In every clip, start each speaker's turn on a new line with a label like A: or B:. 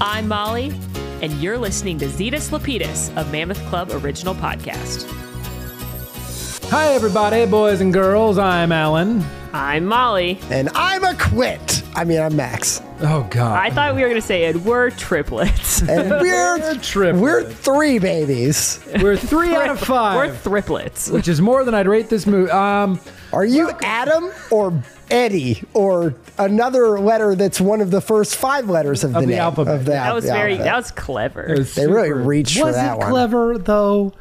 A: I'm Molly, and you're listening to Zetus Lapidus, a Mammoth Club original podcast.
B: Hi, everybody, boys and girls. I'm Alan.
A: I'm Molly.
C: And I'm a quit. I mean, I'm Max.
B: Oh God.
A: I thought we were going to say it. We're triplets.
C: And we're
B: triplets.
C: we're three babies.
B: We're three out of five,
A: We're triplets.
B: which is more than I'd rate this movie. Um,
C: Are you Adam or Eddie or another letter that's one of the first five letters of, the,
B: the
C: name
B: alphabet.
C: Of the
A: That
C: al-
A: was very.
C: alphabet.
A: That was clever.
B: was
C: They really
B: super-
C: reached for
B: was
C: that
B: it
C: one.
B: clever though?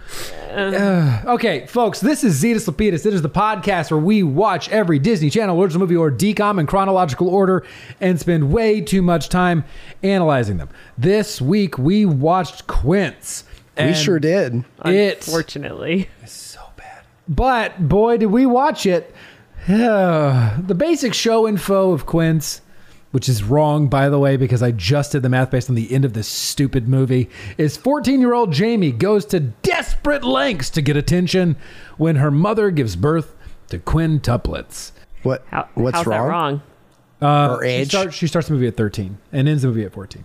B: Uh, okay, folks, this is Zetus Lapidus. It is the podcast where we watch every Disney Channel original movie or DCOM in chronological order and spend way too much time analyzing them. This week we watched Quints.
C: we sure did.
B: It
A: Unfortunately, is so bad.
B: But boy, did we watch it. the basic show info of Quints, which is wrong, by the way, because I just did the math based on the end of this stupid movie, is 14 year old Jamie goes to desperate lengths to get attention when her mother gives birth to quintuplets.
C: What?
A: How,
C: what's
A: how's
C: wrong?
A: that wrong?
B: Uh,
C: Her
B: She
C: age?
B: starts, she starts the movie at 13 and ends the movie at 14.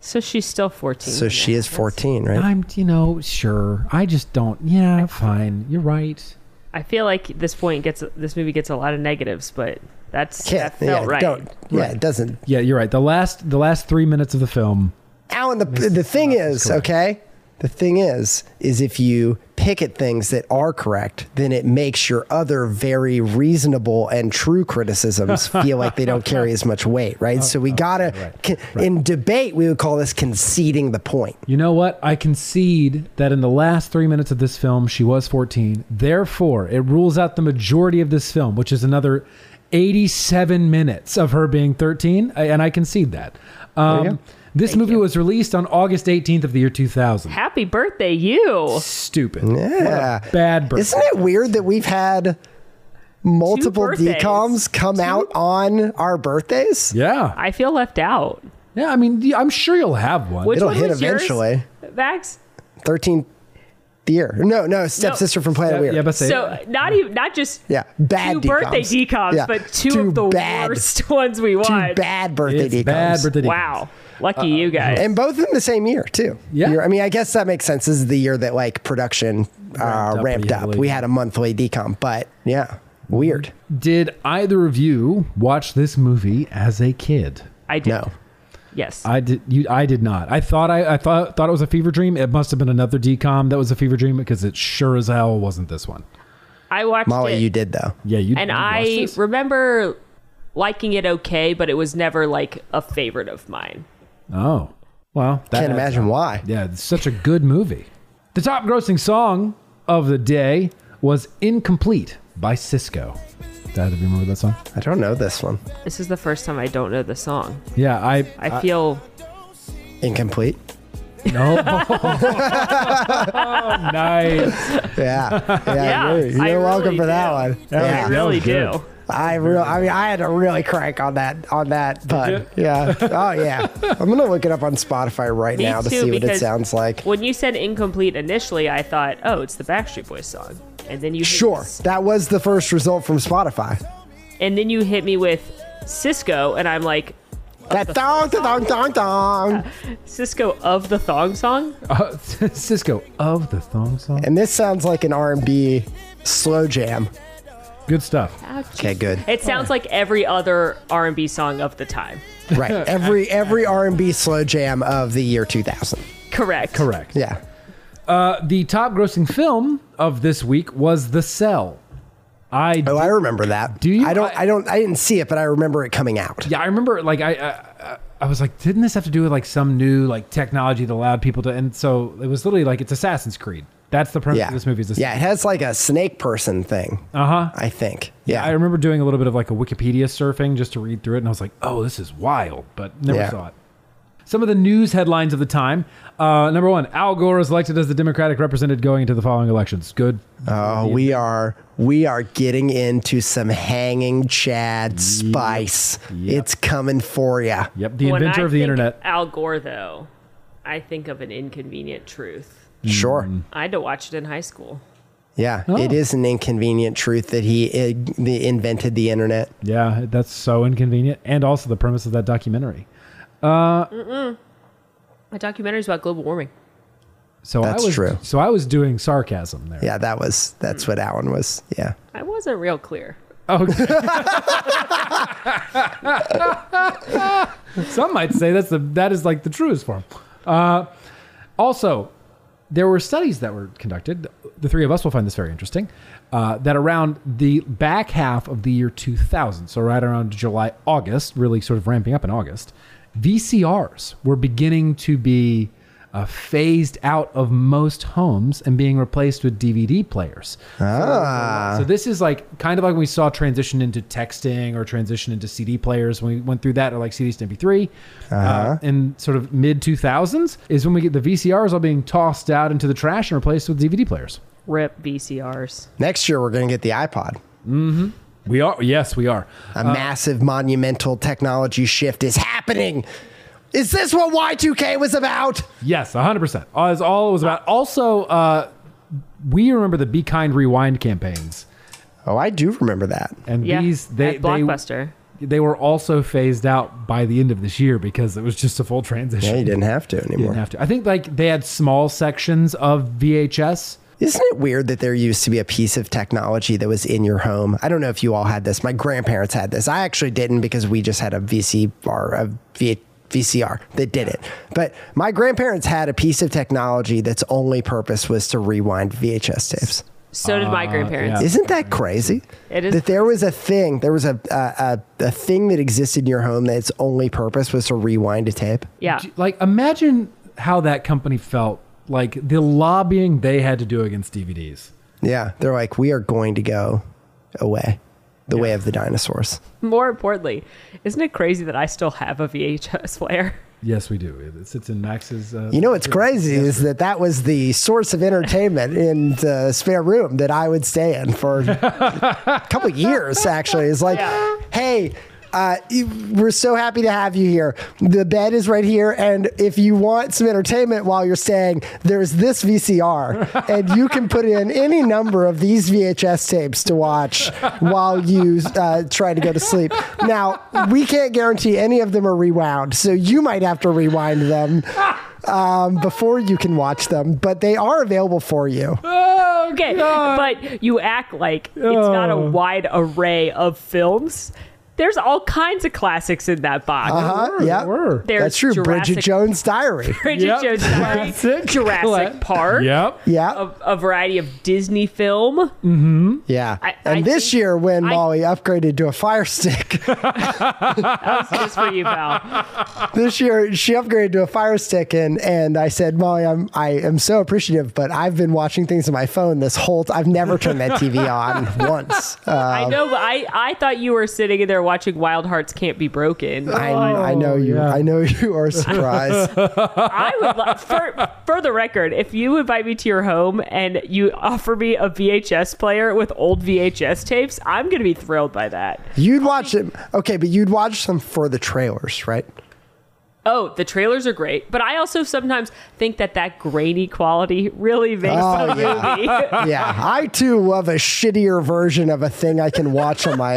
A: So she's still 14.
C: So she is 14, right?
B: I'm, you know, sure. I just don't. Yeah, fine. You're right.
A: I feel like this point gets this movie gets a lot of negatives, but that's
C: Can't,
A: that felt
C: yeah,
A: right.
C: Don't, yeah, it doesn't.
B: Yeah, you're right. The last the last three minutes of the film
C: Alan, the, the thing is,
B: correct.
C: okay? The thing is, is if you pick at things that are correct, then it makes your other very reasonable and true criticisms feel like they don't carry as much weight, right? so we gotta, con- in debate, we would call this conceding the point.
B: You know what? I concede that in the last three minutes of this film, she was 14. Therefore, it rules out the majority of this film, which is another 87 minutes of her being 13. And I concede that. Um,
C: go.
B: this movie was released on August 18th of the year 2000.
A: Happy birthday, you!
B: Stupid.
C: Yeah.
B: Bad birthday.
C: Isn't it weird that we've had multiple
A: birthdays.
C: DCOMs come out on our birthdays?
B: Yeah.
A: I feel left out.
B: Yeah, I mean, I'm sure you'll have one.
A: Which
C: It'll
A: one
C: hit
A: was yours,
C: eventually.
A: Max?
C: 13th year. No, no, stepsister from Planet
B: yeah,
C: Weird.
B: yeah, but
A: So not even not just
C: Yeah, bad
A: two
C: DCOMs.
A: birthday DCOMs,
C: Yeah,
A: but two,
C: two
A: of the
C: bad-
A: worst ones we
C: Two
A: watched.
C: bad birthday
B: it's
C: DCOMs.
B: bad birthday.
A: Wow, lucky you guys.
C: And both in the same year too.
B: Yeah.
C: Year- I mean, I guess that makes sense. This is the year that like production uh,
B: Ramped up
C: ramped up. We had a monthly DCOM, but yeah, weird.
B: Did either of you watch this movie as a kid?
A: I did.
C: No,
A: Yes.
B: I did. You, I did not. I thought I, I thought thought it was a fever dream. It must have been another DCOM that was a fever dream because it sure as hell wasn't this one.
A: I watched
C: Molly,
A: it.
C: you did though.
B: Yeah, you. Did.
A: And
B: you
A: I remember liking it okay, but it was never like a favorite of mine.
B: Oh, well, that
C: Can't imagine
B: up.
C: why.
B: Yeah, it's such a good movie. The top grossing song of the day was "Incomplete" by Sisqó. Did either of you remember that song?
C: I don't know this one.
A: This is the first time I don't know the song.
B: Yeah, I.
A: I feel
C: Incomplete.
B: no. oh, nice.
C: Yeah, yeah.
A: Yeah,
C: you're you're welcome
A: really
C: for that one.
B: That
C: yeah,
A: I really
B: was
A: do.
C: I real. I mean, I had to really crank on that on that pun. Yeah. Oh yeah. I'm gonna look it up on Spotify right
A: Me
C: now to
A: too,
C: see what it
A: because
C: sounds like.
A: When you said incomplete initially, I thought, oh, it's the Backstreet Boys song, and then you hit
C: Sure,
A: me-
C: that was the first result from Spotify.
A: and then you hit me with Sisqó, and I'm like,
C: That dong dong dong dong.
A: Sisqó of the thong song.
B: Uh, Sisqó of the thong song.
C: And this sounds like an R&B slow jam.
B: Good stuff.
C: Okay, good.
A: It sounds like every other R&B song of the time.
C: Right. Every every R&B slow jam of the year 2000.
A: Correct.
B: Correct.
C: Yeah.
B: Uh, the top grossing film of this week was The Cell. I
C: Oh, I remember that.
B: Do you?
C: I don't
B: I-
C: I, don't I didn't see it, but I remember it coming out.
B: yeah, I remember like I, I I was like, didn't this have to do with like some new like technology that allowed people to? And so it was literally like it's Assassin's Creed. That's the premise
C: Yeah.
B: of this movie. Is this,
C: yeah, it has like a snake person thing,
B: Uh huh.
C: I think. Yeah.
B: I remember doing a little bit of like a Wikipedia surfing just to read through it, and I was like, oh, this is wild, but never
C: Yeah.
B: saw it. Some of the news headlines of the time. Uh, number one, Al Gore is elected as the Democratic representative going into the following elections. Good.
C: Oh, we are we are getting into some hanging Chad spice. It's coming for you.
B: Yep. The
A: When
B: inventor
A: I
B: of the
A: think
B: internet.
A: Al Gore, though, I think of an inconvenient truth.
C: Sure.
A: I had to watch it in high school.
C: Yeah,
B: Oh.
C: it is an inconvenient truth that he uh, the- invented the internet.
B: Yeah, that's so inconvenient, and also the premise of that documentary. Uh,
A: A documentary's about global warming.
B: So
C: That's
B: I was
C: true.
B: so I was doing sarcasm there.
C: Yeah, that was that's what Alan was. Yeah.
A: I wasn't real clear.
B: Okay. Some might say that's the that is like the truest form. Uh, also, there were studies that were conducted. The three of us will find this very interesting. Uh, that around the back half of the year 2000, so right around July, August, really sort of ramping up in August, VCRs were beginning to be uh, phased out of most homes and being replaced with DVD players.
C: Ah.
B: So this is like kind of like when we saw transition into texting or transition into CD players when we went through that or like CDs to MP3 uh in sort of mid 2000s is when we get the VCRs all being tossed out into the trash and replaced with DVD players.
A: Rip VCRs.
C: Next year we're gonna get the iPod. Mm-hmm.
B: We are yes, we are.
C: A massive monumental technology shift is happening. Is this what Y2K was about?
B: Yes, 100%. Uh, Is all it was about. Also, uh, we remember the Be Kind Rewind campaigns.
C: Oh, I do remember that.
B: And
A: Yeah.
B: these they
A: at
B: they
A: Blockbuster.
B: they were also phased out by the end of this year because it was just a full transition.
C: Yeah, you didn't have to
B: You
C: anymore.
B: didn't have to. I think like they had small sections of VHS.
C: Isn't it weird that there used to be a piece of technology that was in your home? I don't know if you all had this. My grandparents had this. I actually didn't because we just had a VC or a v- VCR that did it. But my grandparents had a piece of technology that's only purpose was to rewind VHS tapes.
A: So did my uh, grandparents.
B: yeah.
C: Isn't that crazy?
A: It is
C: that there was a thing, there was a, a a a thing that existed in your home that its only purpose was to rewind a tape.
A: Yeah.
B: Like imagine how that company felt. Like the lobbying they had to do against DVDs.
C: Yeah, they're like, we are going to go away, the way of the dinosaurs.
A: More importantly, isn't it crazy that I still have a VHS player?
B: Yes, we do. It sits in Max's. Uh,
C: You know what's crazy is that that was the source of entertainment in the spare room that I would stay in for a couple of years. Actually, it's like,
A: Yeah.
C: hey. Uh, we're so happy to have you here. The bed is right here, and if you want some entertainment while you're staying, there's this VCR, and you can put in any number of these VHS tapes to watch while you uh, try to go to sleep. Now, we can't guarantee any of them are rewound, so you might have to rewind them um, before you can watch them, but they are available for you.
B: Oh,
A: Okay,
B: God.
A: but you act like it's not a
B: Oh.
A: wide array of films. There's all kinds of classics in that box.
C: Uh,
B: Were,
C: yeah,
B: were.
C: That's true. Bridget Jones' Diary.
A: Bridget
B: Yep.
A: Jones' Diary,
B: Classic.
A: Jurassic Park,
B: Yep.
C: Yeah,
A: a, a variety of Disney film. Mm-hmm.
C: Yeah.
A: I-
C: and
A: I
C: this year, when
A: I-
C: Molly upgraded to a Fire Stick,
A: That's just for you, pal.
C: this year she upgraded to a Fire Stick, and and I said, Molly, I'm I am so appreciative, but I've been watching things on my phone this whole. T- I've never turned that TV on once. Uh,
A: I know, but I, I thought you were sitting in there watching Wild Hearts Can't Be Broken.
C: I, I oh, know you.
B: yeah.
C: I know you are surprised.
A: I would love, for, for the record, if you invite me to your home and you offer me a VHS player with old VHS tapes, I'm going to be thrilled by that.
C: You'd watch it, okay, but you'd watch them for the trailers, right?
A: Oh, the trailers are great, but I also sometimes think that that grainy quality really makes
C: Oh,
A: the movie.
C: Yeah, I too love a shittier version of a thing I can watch on my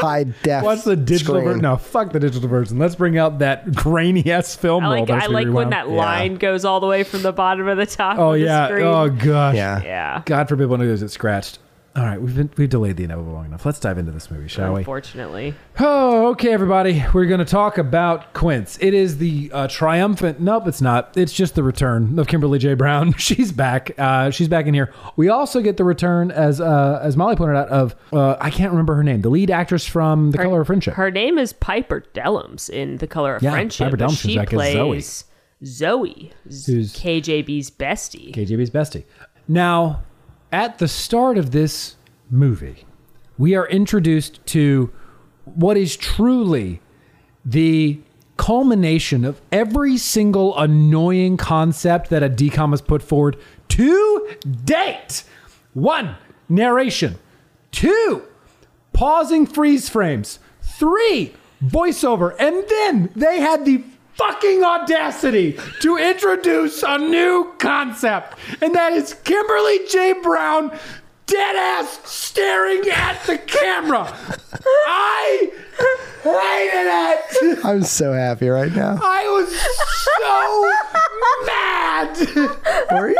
C: high def.
B: What's the digital version? No, fuck the digital version. Let's bring out that grainy ass film
A: I
B: roll.
A: like
B: that's
A: I like when that line goes all the way from the bottom of the top.
B: Oh
A: of the
B: yeah.
A: screen.
B: Oh gosh.
C: Yeah.
A: yeah.
B: God forbid one of those get scratched. All right, we've been, we've delayed the inevitable long enough. Let's dive into this movie, shall we?
A: Unfortunately,
B: Oh, okay, everybody. We're going to talk about Quints. It is the uh, triumphant. Nope, it's not. It's just the return of Kimberly J. Brown. She's back. Uh, she's back in here. We also get the return, as uh, as Molly pointed out, of uh, I can't remember her name, the lead actress from The Color of Friendship.
A: Her name is Piper Dellums in The Color of
B: Yeah,
A: Friendship.
B: Piper
A: but
B: Dellums comes
A: she
B: back as Zoe.
A: plays Zoe,
B: Who's-
A: KJB's bestie.
B: KJB's bestie. Now, at the start of this movie, we are introduced to what is truly the culmination of every single annoying concept that a DCOM has put forward to date. One, narration. Two, pausing freeze frames. Three, voiceover. And then they had the fucking audacity to introduce a new concept, and that is Kimberly J. Brown dead ass staring at the camera. I hated it.
C: I'm so happy right now.
B: I was so mad.
C: Were you?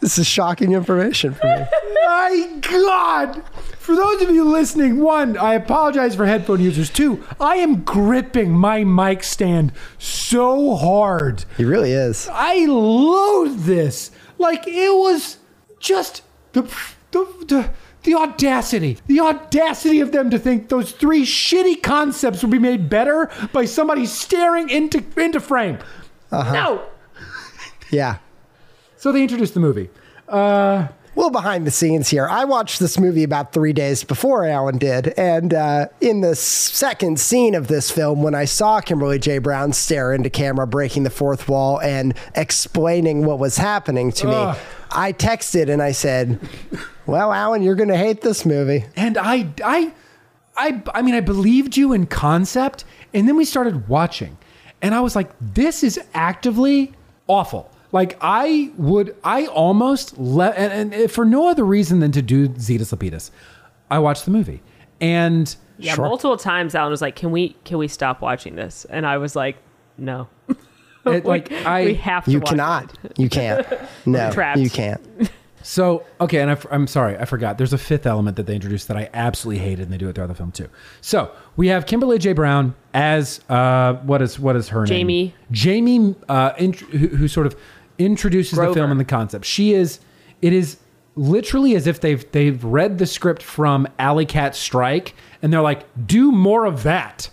C: This is shocking information for me.
B: My God. For those of you listening, one, I apologize for headphone users. Two, I am gripping my mic stand so hard.
C: He really is.
B: I loathe this. Like it was just the the the, the audacity, the audacity of them to think those three shitty concepts would be made better by somebody staring into into frame. Uh-huh. No.
C: Yeah.
B: So they introduced the movie. Uh,
C: little behind the scenes here. I watched this movie about three days before Alan did, and uh, in the second scene of this film, when I saw Kimberly J. Brown stare into camera, breaking the fourth wall, and explaining what was happening to
B: Ugh.
C: me, I texted and I said, "Well, Alan, you're going to hate this movie."
B: and I, I, I, I mean, I believed you in concept, and then we started watching, and I was like, this is actively awful. Like I would, I almost let, and, and for no other reason than to do Zetus Lapidus, I watched the movie, and
A: Yeah,
C: Sure.
A: multiple times Alan was like, "Can we can we stop watching this?" And I was like, "No,
B: it, like I,
A: we have to."
C: You
A: watch
C: cannot. You can't. No,
A: Trapped.
C: you can't.
B: So okay, and I, am sorry, I forgot. There's a fifth element that they introduced that I absolutely hated, and they do it throughout the film too. So we have Kimberly J. Brown as uh, what is what is her
A: Jamie.
B: name? Jamie. Jamie, uh, int- who, who sort of introduces the film and the concept. She is. It is literally as if they've they've read the script from Alley Cat Strike, and they're like, do more of that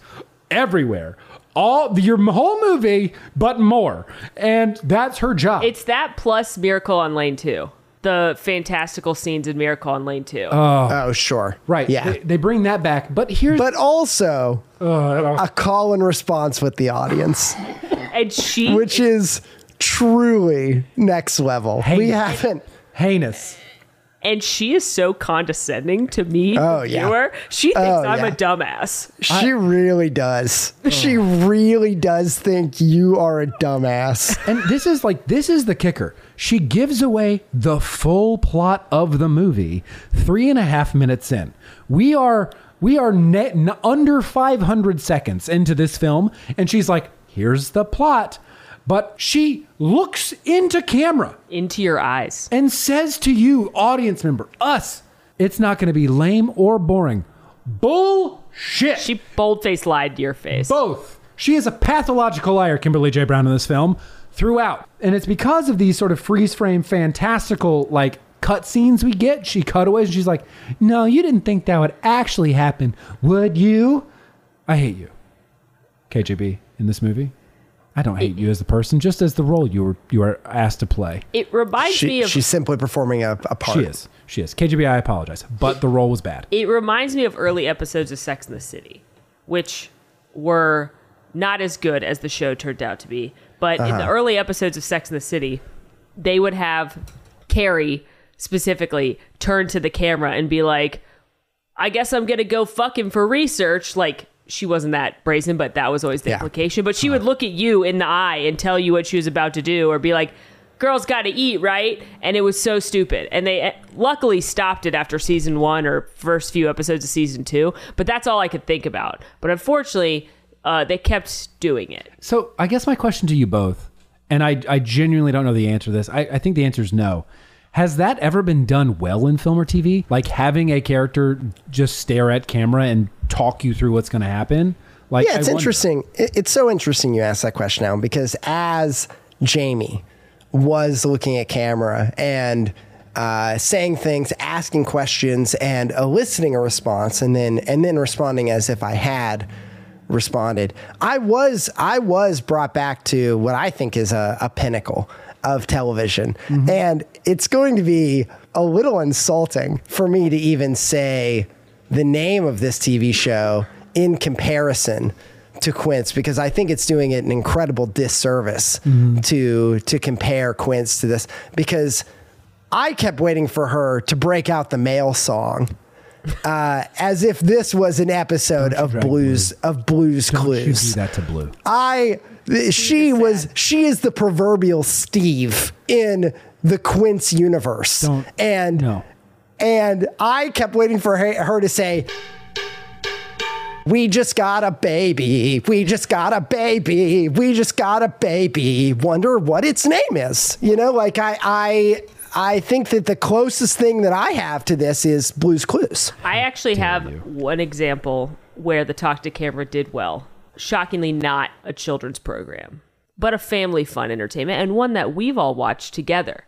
B: everywhere. All your whole movie, but more, and that's her job.
A: It's that plus Miracle on Lane Two, the fantastical scenes in Miracle on Lane Two.
C: Oh, sure.
B: Right.
C: Yeah.
B: They, they bring that back. But here's
C: but also
B: uh,
C: a call and response with the audience,
A: and she,
C: which is truly next level.
B: Hey.
C: we haven't.
B: heinous.
A: and she is so condescending to me,
C: Oh,
A: the
C: yeah.
A: viewer. She thinks
C: Oh,
A: I'm
C: yeah.
A: a dumbass.
C: She really does. She really does think you are a dumbass.
B: And this is like this is the kicker. She gives away the full plot of the movie three and a half minutes in. We are we are net, n- under 500 seconds into this film, and she's like, "Here's the plot," but she looks into camera
A: Into your eyes.
B: and says to you, audience member, us, it's not going to be lame or boring. Bullshit.
A: She bold-faced lied to your face.
B: Both. She is a pathological liar, Kimberly J. Brown, in this film throughout. And it's because of these sort of freeze frame, fantastical, like, cut scenes we get. She cutaways and she's like, No, you didn't think that would actually happen, would you? I hate you. KJB in this movie. I don't hate you as a person, just as the role you were you are asked to play.
A: It reminds me of
C: she's simply performing a, a part.
B: She is. She is. KJB, I apologize. But the role was bad.
A: it reminds me of early episodes of Sex in the City, which were not as good as the show turned out to be. But in the uh-huh. early episodes of Sex in the City, they would have Carrie specifically turn to the camera and be like, I guess I'm gonna go fucking for research. Like she wasn't that brazen, but that was always the
C: Yeah.
A: implication. But she would look at you in the eye and tell you what she was about to do, or be like, "Girls got to eat, right?" And it was so stupid. And they eh, luckily stopped it after season one or first few episodes of season two. But that's all I could think about. But unfortunately, uh, they kept doing it.
B: So I guess my question to you both, and I, I genuinely don't know the answer to this. I, I think the answer is no. Has that ever been done well in film or TV? Like having a character just stare at camera and talk you through what's going to happen? Like
C: Yeah, it's
B: I
C: interesting. It- It's so interesting you ask that question, now because as Jamie was looking at camera and uh, saying things, asking questions, and eliciting a response, and then and then responding as if I had responded, I was I was brought back to what I think is a, a pinnacle of television, and it's going to be a little insulting for me to even say the name of this TV show in comparison to Quints because I think it's doing it an incredible disservice to to compare Quints to this because I kept waiting for her to break out the mail song uh, as if this was an episode of
B: drag
C: Blues of Blues
B: Don't you do
C: Clues.
B: that to Blue.
C: I she was she is the proverbial Steve in the Quints universe,
B: Don't-
C: and
B: no.
C: And I kept waiting for her, her to say, We just got a baby. We just got a baby. We just got a baby. Wonder what its name is. You know, like I I I think that the closest thing that I have to this is Blue's Clues.
A: I actually have one example where the talk to camera did well. Shockingly, not a children's program, but a family fun entertainment and one that we've all watched together.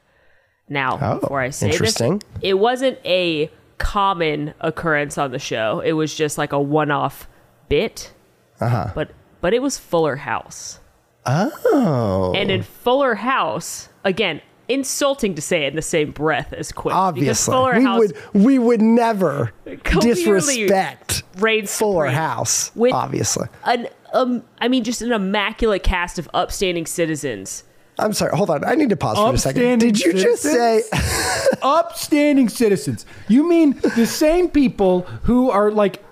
A: Now,
C: Oh,
A: before I say this, it wasn't a common occurrence on the show. It was just like a one-off bit. Uh-huh. But but it was Fuller House.
C: Oh.
A: And in Fuller House, again, insulting to say it in the same breath as Quick. because
C: Obviously, we
A: House
C: would we would never disrespect
A: reigns
C: Fuller
A: supreme.
C: House.
A: With-
C: obviously,
A: an um I mean just an immaculate cast of upstanding citizens.
C: I'm sorry. Hold on, I need to pause for a second. Did you just say?
B: citizens? upstanding citizens? You mean the same people who are like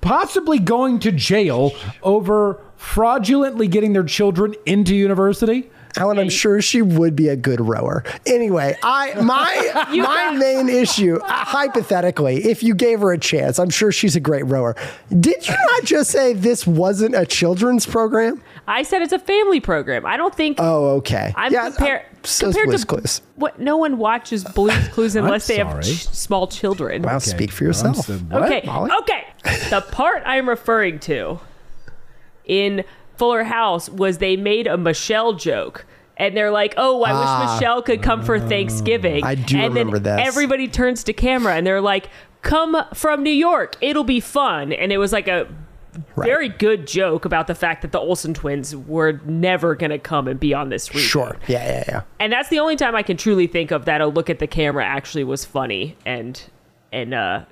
B: possibly going to jail over fraudulently getting their children into university?
C: Alan, I'm sure she would be a good rower. Anyway, I my my main issue, uh, hypothetically, if you gave her a chance, I'm sure she's a great rower. Did you not just say this wasn't a children's program?
A: I said it's a family program. I don't think
C: Oh, okay.
A: I'm
C: yeah,
A: compared
C: uh, so
A: compared
C: Blue's
A: to
C: Clues.
A: what no one watches Blue's Clues unless they have ch- small children.
C: Wow, speak for yourself.
B: I'm so- what?
A: okay.
C: Molly?
A: Okay. the part I'm referring to in Fuller House was they made a Michelle joke. And they're like, "Oh, I wish Michelle could come for Thanksgiving."
C: I do
A: and
C: remember
A: then
C: this.
A: Everybody turns to camera and they're like, "Come from New York. It'll be fun." And it was like a very good joke about the fact that the Olsen twins were never going to come and be on this reboot.
C: Sure. Yeah, yeah, yeah.
A: And that's the only time I can truly think of that a look at the camera actually was funny and and uh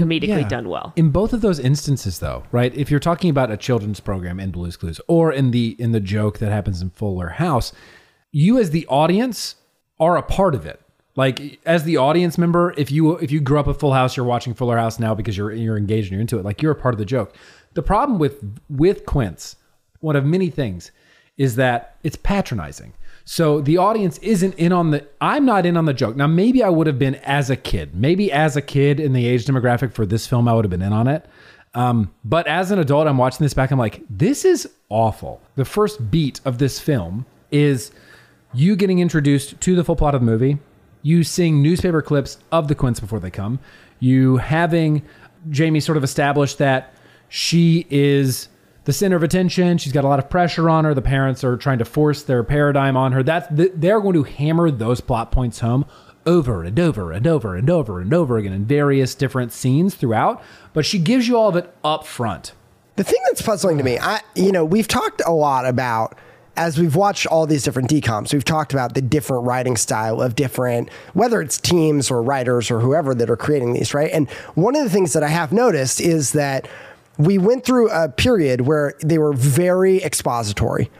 A: comedically
B: yeah.
A: done well.
B: In both of those instances, though, right? If you're talking about a children's program in Blue's Clues, or in the in the joke that happens in Fuller House, you as the audience are a part of it. Like as the audience member, if you if you grew up with Full House, you're watching Fuller House now because you're you're engaged and you're into it. Like you're a part of the joke. The problem with with Quints, one of many things, is that it's patronizing. So the audience isn't in on the I'm not in on the joke. Now maybe I would have been as a kid. Maybe as a kid in the age demographic for this film I would have been in on it. Um, but as an adult I'm watching this back I'm like this is awful. The first beat of this film is you getting introduced to the full plot of the movie, you seeing newspaper clips of the Quints before they come, you having Jamie sort of establish that she is the center of attention. She's got a lot of pressure on her. The parents are trying to force their paradigm on her. That's th- they're going to hammer those plot points home over and over and over and over and over again in various different scenes throughout. But she gives you all of it up front.
C: The thing that's puzzling to me, I you know, we've talked a lot about as we've watched all these different DCOMs, we've talked about the different writing style of different, whether it's teams or writers or whoever that are creating these, right? And one of the things that I have noticed is that we went through a period where they were very expository.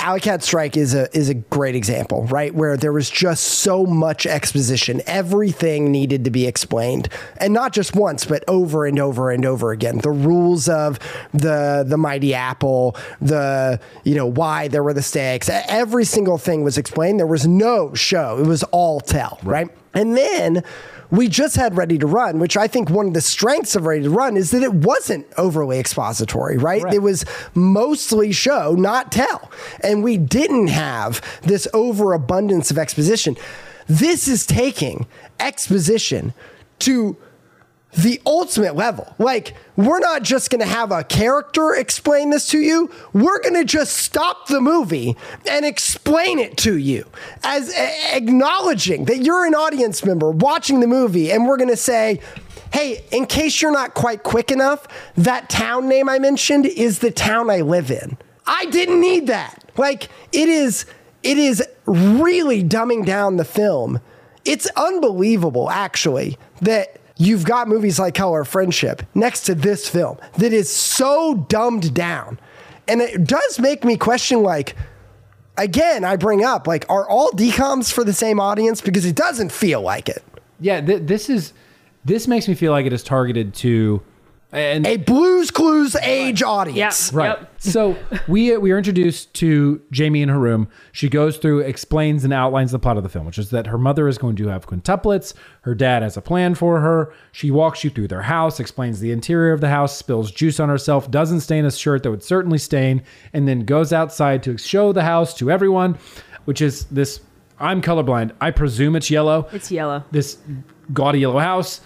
C: Alley Cat Strike is a is a great example, right? Where there was just so much exposition. Everything needed to be explained. And not just once, but over and over and over again. The rules of the the mighty apple, the you know, why there were the stakes. Every single thing was explained. There was no show. It was all tell, right? And then we just had Ready to Run, which I think one of the strengths of Ready to Run is that it wasn't overly expository, right?
B: Correct.
C: It was mostly show, not tell. And we didn't have this overabundance of exposition. This is taking exposition to the ultimate level. Like, we're not just going to have a character explain this to you. We're going to just stop the movie and explain it to you as a- acknowledging that you're an audience member watching the movie. And we're going to say, hey, in case you're not quite quick enough, that town name I mentioned is the town I live in. I didn't need that. Like, it is, it is really dumbing down the film. It's unbelievable, actually, that you've got movies like Color Friendship next to this film that is so dumbed down. And it does make me question, like, again, I bring up, like, are all DCOMs for the same audience? Because it doesn't feel like it.
B: Yeah, th- this is this makes me feel like it is targeted to And
C: A Blue's Clues age audience.
A: Yep.
B: Right. So we we are introduced to Jamie in her room. She goes through, explains and outlines the plot of the film, which is that her mother is going to have quintuplets. Her dad has a plan for her. She walks you through their house, explains the interior of the house, spills juice on herself, doesn't stain a shirt that would certainly stain, and then goes outside to show the house to everyone, which is this. I'm colorblind. I presume it's yellow.
A: It's yellow.
B: This gaudy yellow house.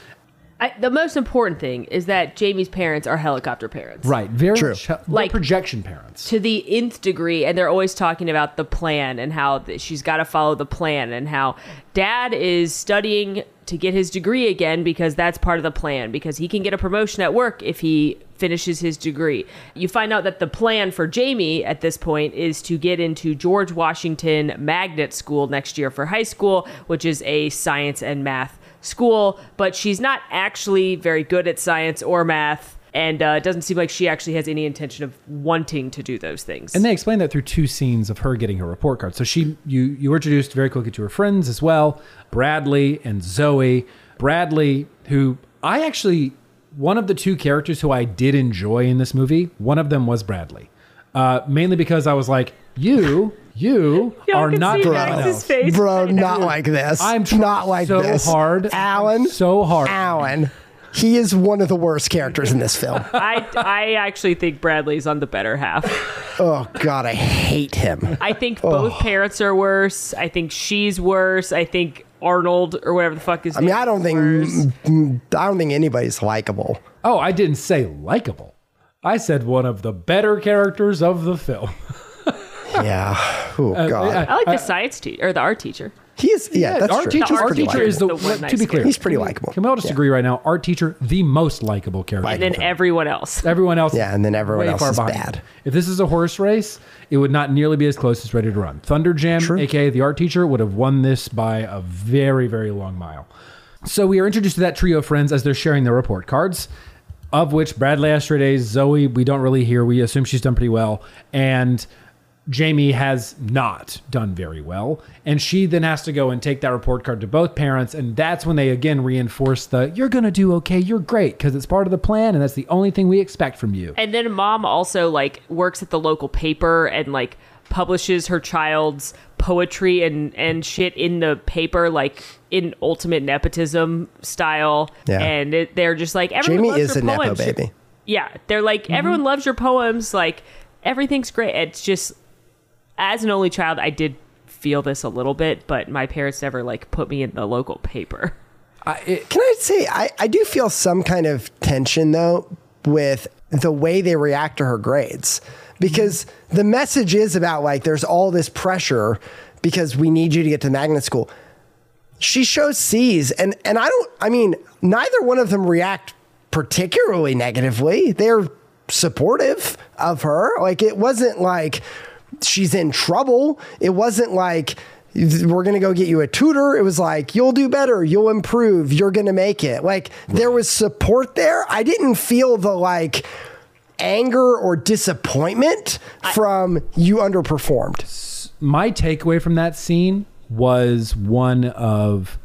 A: I, the most important thing is that Jamie's parents are helicopter parents.
B: Right. Very
C: True.
B: much like
A: Like-
B: projection parents.
A: to the nth degree and they're always talking about the plan and how th- she's got to follow the plan and how dad is studying to get his degree again because that's part of the plan because he can get a promotion at work if he finishes his degree. You find out that the plan for Jamie at this point is to get into George Washington Magnet School next year for high school, which is a science and math school, but she's not actually very good at science or math. And uh, it doesn't seem like she actually has any intention of wanting to do those things.
B: And they explain that through two scenes of her getting her report card. So she you you were introduced very quickly to her friends as well, Bradley and Zoe. Bradley, who I actually one of the two characters who I did enjoy in this movie, one of them was Bradley. Uh, mainly because I was like, you, you
A: Y'all
B: are
A: can
B: not
A: see
B: doing
A: Max's
B: enough.
A: face.
C: Bro, not like this.
B: I'm trying
C: not like
B: so
C: this.
B: hard,
C: Alan.
B: so hard.
C: Alan. He is one of the worst characters in this film.
A: I, I actually think Bradley's on the better half.
C: Oh God, I hate him.
A: I think both
C: Oh.
A: parents are worse. I think she's worse. I think Arnold or whatever the fuck is.
C: I mean, I don't think I don't think anybody's likable.
B: Oh, I didn't say likable. I said one of the better characters of the film.
C: Yeah. Oh God.
A: I like the uh, science teacher or the art teacher.
C: He is, yeah. that's
B: art
C: true.
B: teacher,
C: He's
A: art
B: art
C: pretty
B: teacher is the,
A: likable. The one
B: to
A: nice
B: be clear.
A: character.
C: He's pretty likable.
B: Can we all just
C: Yeah.
B: agree right now? Art teacher, the most likable character.
A: And then everyone else.
B: Everyone else,
C: Yeah, and then everyone
B: way
C: else
B: far
C: is
B: behind.
C: bad.
B: If this is a horse race, it would not nearly be as close as Ready to Run. Thunder Jam, aka the art teacher, would have won this by a very, very long mile. So we are introduced to that trio of friends as they're sharing their report cards, of which Bradley Astrades, Zoe, we don't really hear. We assume she's done pretty well, and Jamie has not done very well. And she then has to go and take that report card to both parents. And that's when they again reinforce the you're going to do okay, you're great, because it's part of the plan. And that's the only thing we expect from you.
A: And then mom also like works at the local paper and like publishes her child's poetry and and shit in the paper like in ultimate nepotism style.
C: Yeah.
A: And it, they're just like everyone
C: Jamie
A: loves
C: is
A: your
C: a nepo baby.
A: Yeah, they're like
B: Mm-hmm.
A: everyone loves your poems. Like everything's great. It's just as an only child, I did feel this a little bit, but my parents never like put me in the local paper.
B: I, it,
C: Can I say I, I do feel some kind of tension though with the way they react to her grades because the message is about like there's all this pressure because we need you to get to magnet school. She shows C's and and I don't I mean neither one of them react particularly negatively. They're supportive of her. Like it wasn't like she's in trouble. It wasn't like we're going to go get you a tutor. It was like you'll do better, you'll improve, you're going to make it. Like there was support there. I didn't feel the like anger or disappointment from you underperformed.
B: my takeaway from that scene was one of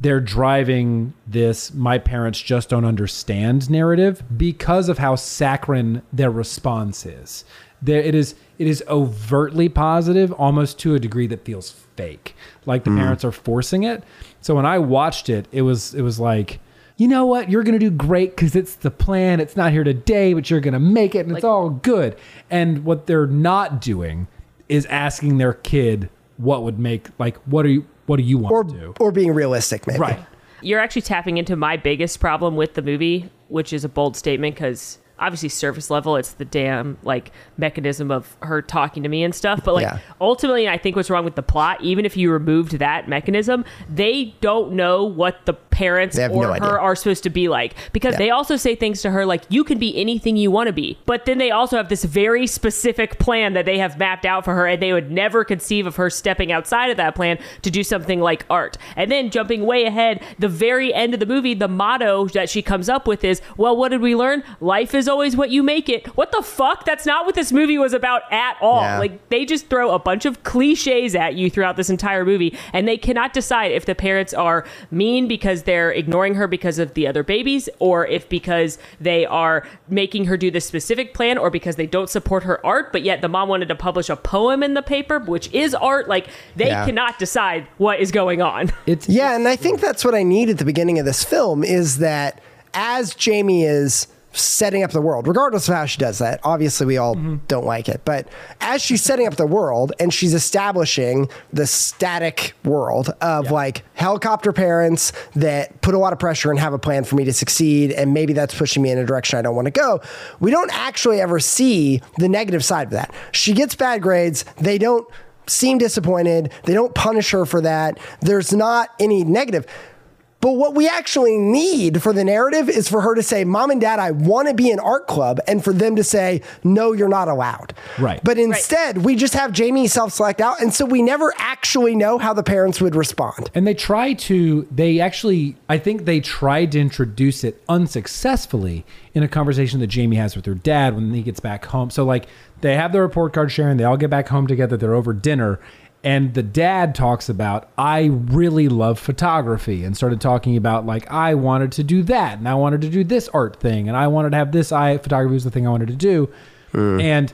B: they're driving this my parents just don't understand narrative because of how saccharine their response is there it is it is overtly positive almost to a degree that feels fake like the hmm. parents are forcing it. So when i watched it it was it was like you know what? You're gonna do great because it's the plan. It's not here today but you're gonna make it and it's all good. And what they're not doing is asking their kid what would make like what are you what do you want
C: Or
B: to do?
C: or being realistic maybe.
B: right.
A: You're actually tapping into my biggest problem with the movie, which is a bold statement because obviously surface level it's the damn like mechanism of her talking to me and stuff but like
C: Yeah.
A: ultimately i think what's wrong with the plot even if you removed that mechanism they don't know what the parents or
C: no
A: her
C: idea.
A: are supposed to be like because
C: Yeah.
A: they also say things to her like you can be anything you want to be but then they also have this very specific plan that they have mapped out for her and they would never conceive of her stepping outside of that plan to do something like art and then jumping way ahead the very end of the movie the motto that she comes up with is well what did we learn life is is always what you make it. What the fuck? That's not what this movie was about at all.
C: Yeah.
A: Like they just throw a bunch of cliches at you throughout this entire movie, and they cannot decide if the parents are mean because they're ignoring her because of the other babies, or if because they are making her do this specific plan, or because they don't support her art. But yet the mom wanted to publish a poem in the paper, which is art. Like they
C: Yeah.
A: cannot decide what is going on.
B: It's
C: Yeah, and I think that's what I need at the beginning of this film is that as Jamie is setting up the world, regardless of how she does that, obviously we all mm-hmm. don't like it, but as she's setting up the world and she's establishing the static world of like helicopter parents that put a lot of pressure and have a plan for me to succeed, and maybe that's pushing me in a direction I don't want to go, we don't actually ever see the negative side of that. She gets bad grades, they don't seem disappointed. They don't punish her for that. There's not any negative. But what we actually need for the narrative is for her to say, Mom and Dad, I want to be in art club, and for them to say, No, you're not allowed.
B: Right.
C: But instead, we just have Jamie self select out. And so we never actually know how the parents would respond.
B: And they try to, they actually, I think they tried to introduce it unsuccessfully in a conversation that Jamie has with her dad when he gets back home. So, like, they have the report card sharing, they all get back home together, they're over dinner. And the dad talks about, I really love photography and started talking about, like, I wanted to do that and I wanted to do this art thing and I wanted to have this i photography was the thing I wanted to do. Mm. And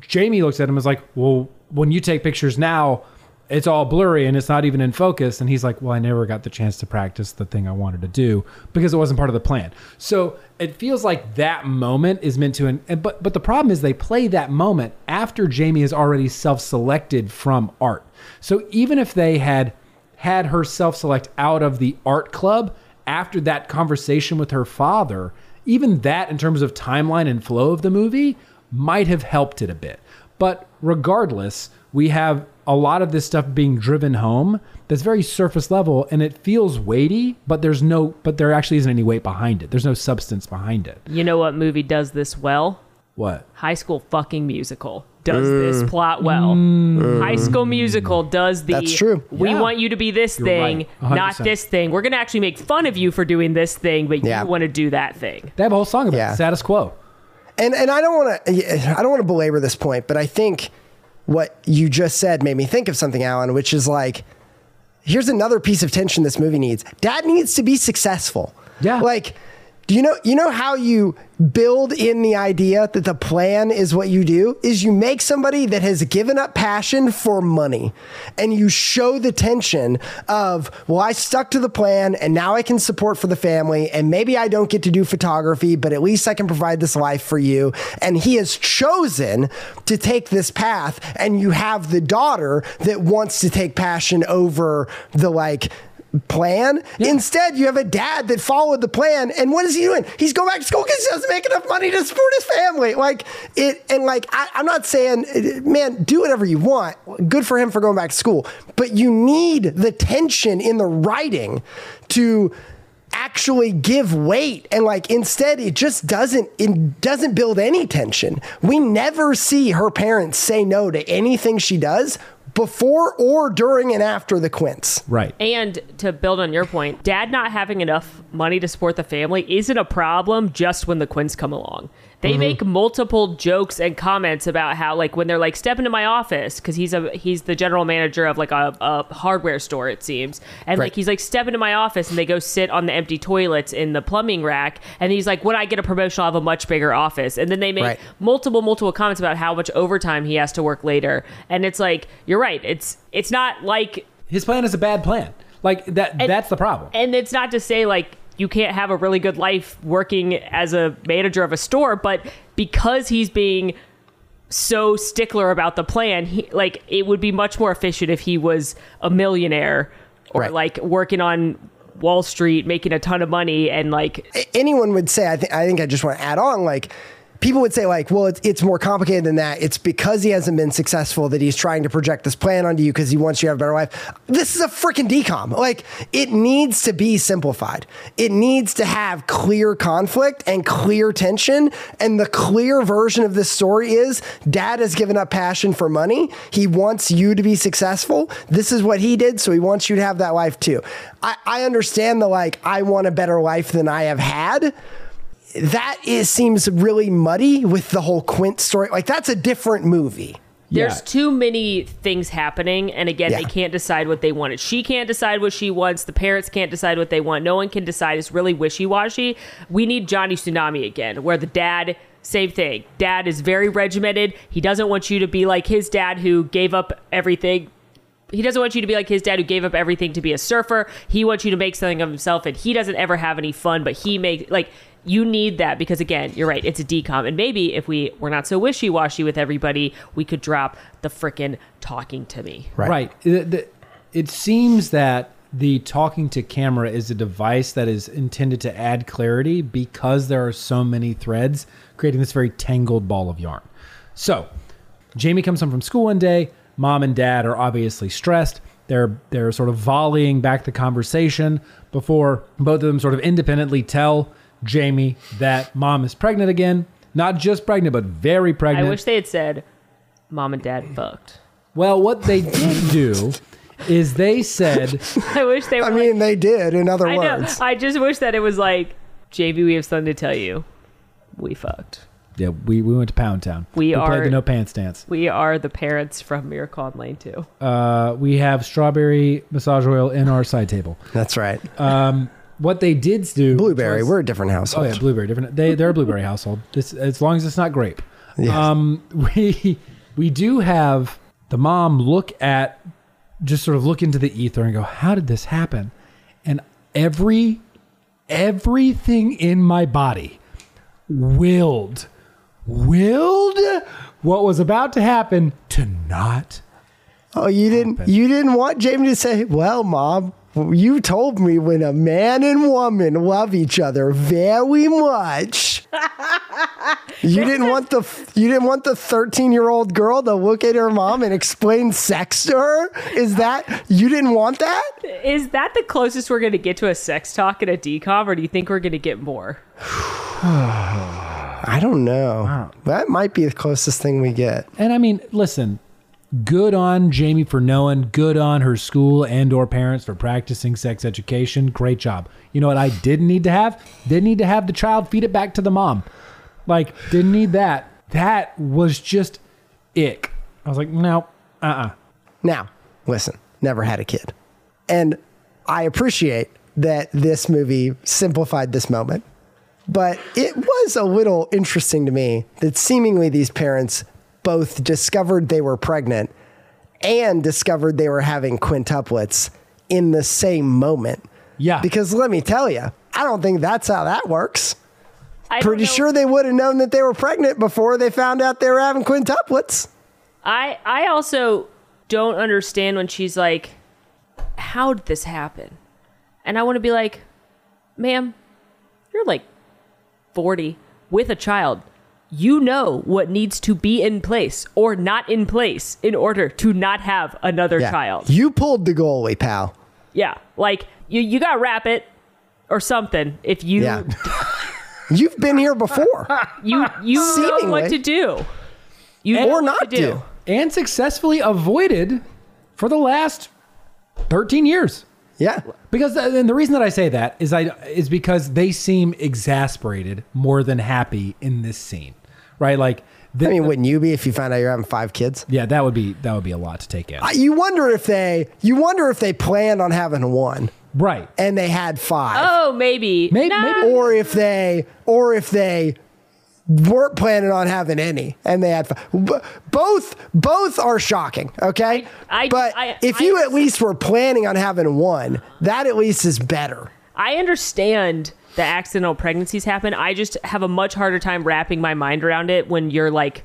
B: Jamie looks at him and is like, Well, when you take pictures now, it's all blurry and it's not even in focus. And he's like, Well, I never got the chance to practice the thing I wanted to do because it wasn't part of the plan. So it feels like that moment is meant to, and but but the problem is they play that moment after Jamie is already self-selected from art. So even if they had had her self-select out of the art club after that conversation with her father, even that in terms of timeline and flow of the movie might have helped it a bit. But regardless, we have a lot of this stuff being driven home that's very surface level and it feels weighty, but there's no but there actually isn't any weight behind it. There's no substance behind it.
A: You know what movie does this well?
B: What?
A: High School fucking musical does mm. this plot well. Mm. High School Musical does the
C: That's true.
A: We
B: Yeah.
A: want you to be this
B: You're
A: thing,
B: right.
A: not this thing. We're gonna actually make fun of you for doing this thing, but
C: Yeah.
A: you want to do that thing.
B: They have a whole song about
C: Yeah.
B: it, status quo.
C: And and I don't want to I don't want to belabor this point, but I think what you just said made me think of something, Alan, which is like here's another piece of tension this movie needs. Dad needs to be successful.
B: Yeah.
C: Like do you know you know how you build in the idea that the plan is what you do? Is you make somebody that has given up passion for money and you show the tension of well I stuck to the plan and now I can support for the family and maybe I don't get to do photography but at least I can provide this life for you. And he has chosen to take this path and you have the daughter that wants to take passion over the like plan. Instead, you have a dad that followed the plan. And what is he doing? He's going back to school because he doesn't make enough money to support his family. Like it, and like I, I'm not saying, man, do whatever you want. Good for him for going back to school. But you need the tension in the writing to actually give weight and like instead it just doesn't it doesn't build any tension we never see her parents say no to anything she does before or during and after the quints
B: Right.
A: And to build on your point, dad not having enough money to support the family isn't a problem just when the Quints come along. They
C: Mm-hmm.
A: make multiple jokes and comments about how like when they're like step into my office because he's a he's the general manager of like a, a hardware store it seems and
C: Right.
A: like he's like step into my office and they go sit on the empty toilets in the plumbing rack and he's like when I get a promotion I'll have a much bigger office and then they make
C: Right.
A: multiple multiple comments about how much overtime he has to work later and it's like you're right it's it's not like
B: His plan is a bad plan. Like that that's the problem.
A: and it's not to say like you can't have a really good life working as a manager of a store, but because he's being so stickler about the plan, he like it would be much more efficient if he was a millionaire or
C: Right.
A: like working on Wall Street making a ton of money and like
C: anyone would say i think i think i just want to add on like people would say like well it's, it's more complicated than that. It's because he hasn't been successful that he's trying to project this plan onto you because he wants you to have a better life. This is a freaking DCOM. Like it needs to be simplified. It needs to have clear conflict and clear tension. And the clear version of this story is dad has given up passion for money. He wants you to be successful. This is what he did so he wants you to have that life too. I, I understand the like i want a better life than i have had that is seems really muddy with the whole Quint story. Like that's a different movie.
A: There's
B: Yeah.
A: too many things happening, and again,
C: Yeah.
A: they can't decide what they wanted. She can't decide what she wants. The parents can't decide what they want. No one can decide. It's really wishy washy. We need Johnny Tsunami again, where the dad, same thing. Dad is very regimented. He doesn't want you to be like his dad, who gave up everything. He doesn't want you to be like his dad, who gave up everything to be a surfer. He wants you to make something of himself, and he doesn't ever have any fun. But he makes like you need that because again, you're right. It's a DCOM, and maybe if we were not so wishy washy with everybody, we could drop the frickin' talking to me.
B: Right. It, the- it seems that the talking to camera is a device that is intended to add clarity because there are so many threads creating this very tangled ball of yarn. So, Jamie comes home from school one day. Mom and dad are obviously stressed. They're they're sort of volleying back the conversation before both of them sort of independently tell Jamie that mom is pregnant again. Not just pregnant, but very pregnant.
A: I wish they had said, "Mom and Dad fucked."
B: Well, what they did do is they said,
A: I wish they were.
C: I
A: like,
C: mean, they did. In other
A: I know.
C: words,
A: I just wish that it was like, "JB, we have something to tell you. We fucked.
B: "Yeah, we, we went to Pound Town.
A: We
B: played
A: are-
B: the no pants dance.
A: We are the parents from Miracle on Lane 2.
B: Uh, we have strawberry massage oil in our side table.
C: that's right.
B: What they did do,
C: Blueberry.
B: was-
C: We're a different household.
B: oh yeah, blueberry. Different. They they're a blueberry household. This as long as it's not grape.
C: Yes.
B: Um, we we do have the mom look at just sort of look into the ether and go, how did this happen? And every everything in my body willed willed what was about to happen to not
C: Oh, you didn't. You didn't want Jamie to say, "Well, mom, you told me when a man and woman love each other very much." you didn't want the you didn't want the thirteen year old girl to look at her mom and explain sex to her. Is that you didn't want that?
A: Is that the closest we're going to get to a sex talk at a DCOM, or do you think we're going to get more?
C: I don't know. That might be the closest thing we get.
B: And I mean, listen, good on Jamie for knowing, good on her school and or parents for practicing sex education. Great job. You know what I didn't need to have? Didn't need to have the child feed it back to the mom. Like, didn't need that. That was just ick. I was like, no, uh-uh.
C: Now, listen, never had a kid. And I appreciate that this movie simplified this moment. But it was a little interesting to me that seemingly these parents both discovered they were pregnant and discovered they were having quintuplets in the same moment.
B: Yeah.
C: Because let me tell you, I don't think that's how that works.
A: I
C: Pretty sure they would have known that they were pregnant before they found out they were having quintuplets.
A: I I also don't understand when she's like, "How did this happen?" And I want to be like, "Ma'am, you're like 40 with a child. You know what needs to be in place or not in place in order to not have another child."
C: You pulled the goalie, pal.
A: Yeah, like you you got to wrap it or something if you
C: Yeah. You've been here before.
A: you you know what to do. You
C: Or
A: know what
C: not
A: to do.
C: to.
B: And successfully avoided for the last 13 years.
C: Yeah.
B: Because and the reason that I say that is I is because they seem exasperated more than happy in this scene, right? Like, the,
C: I mean, wouldn't you be if you found out you're having five kids?
B: yeah, that would be that would be a lot to take in,
C: I- You wonder if they you wonder if they planned on having one
B: right?
C: and they had five.
A: Oh, maybe.
B: Maybe-
A: Nah.
B: maybe-
C: Or if they or if they weren't planning on having any and they had five. B- both both are shocking, okay?
A: I-
C: but
A: I-
C: if
A: I-
C: you at least were planning on having one, that at least is better.
A: I understand the accidental pregnancies happen. I just have a much harder time wrapping my mind around it when you're like,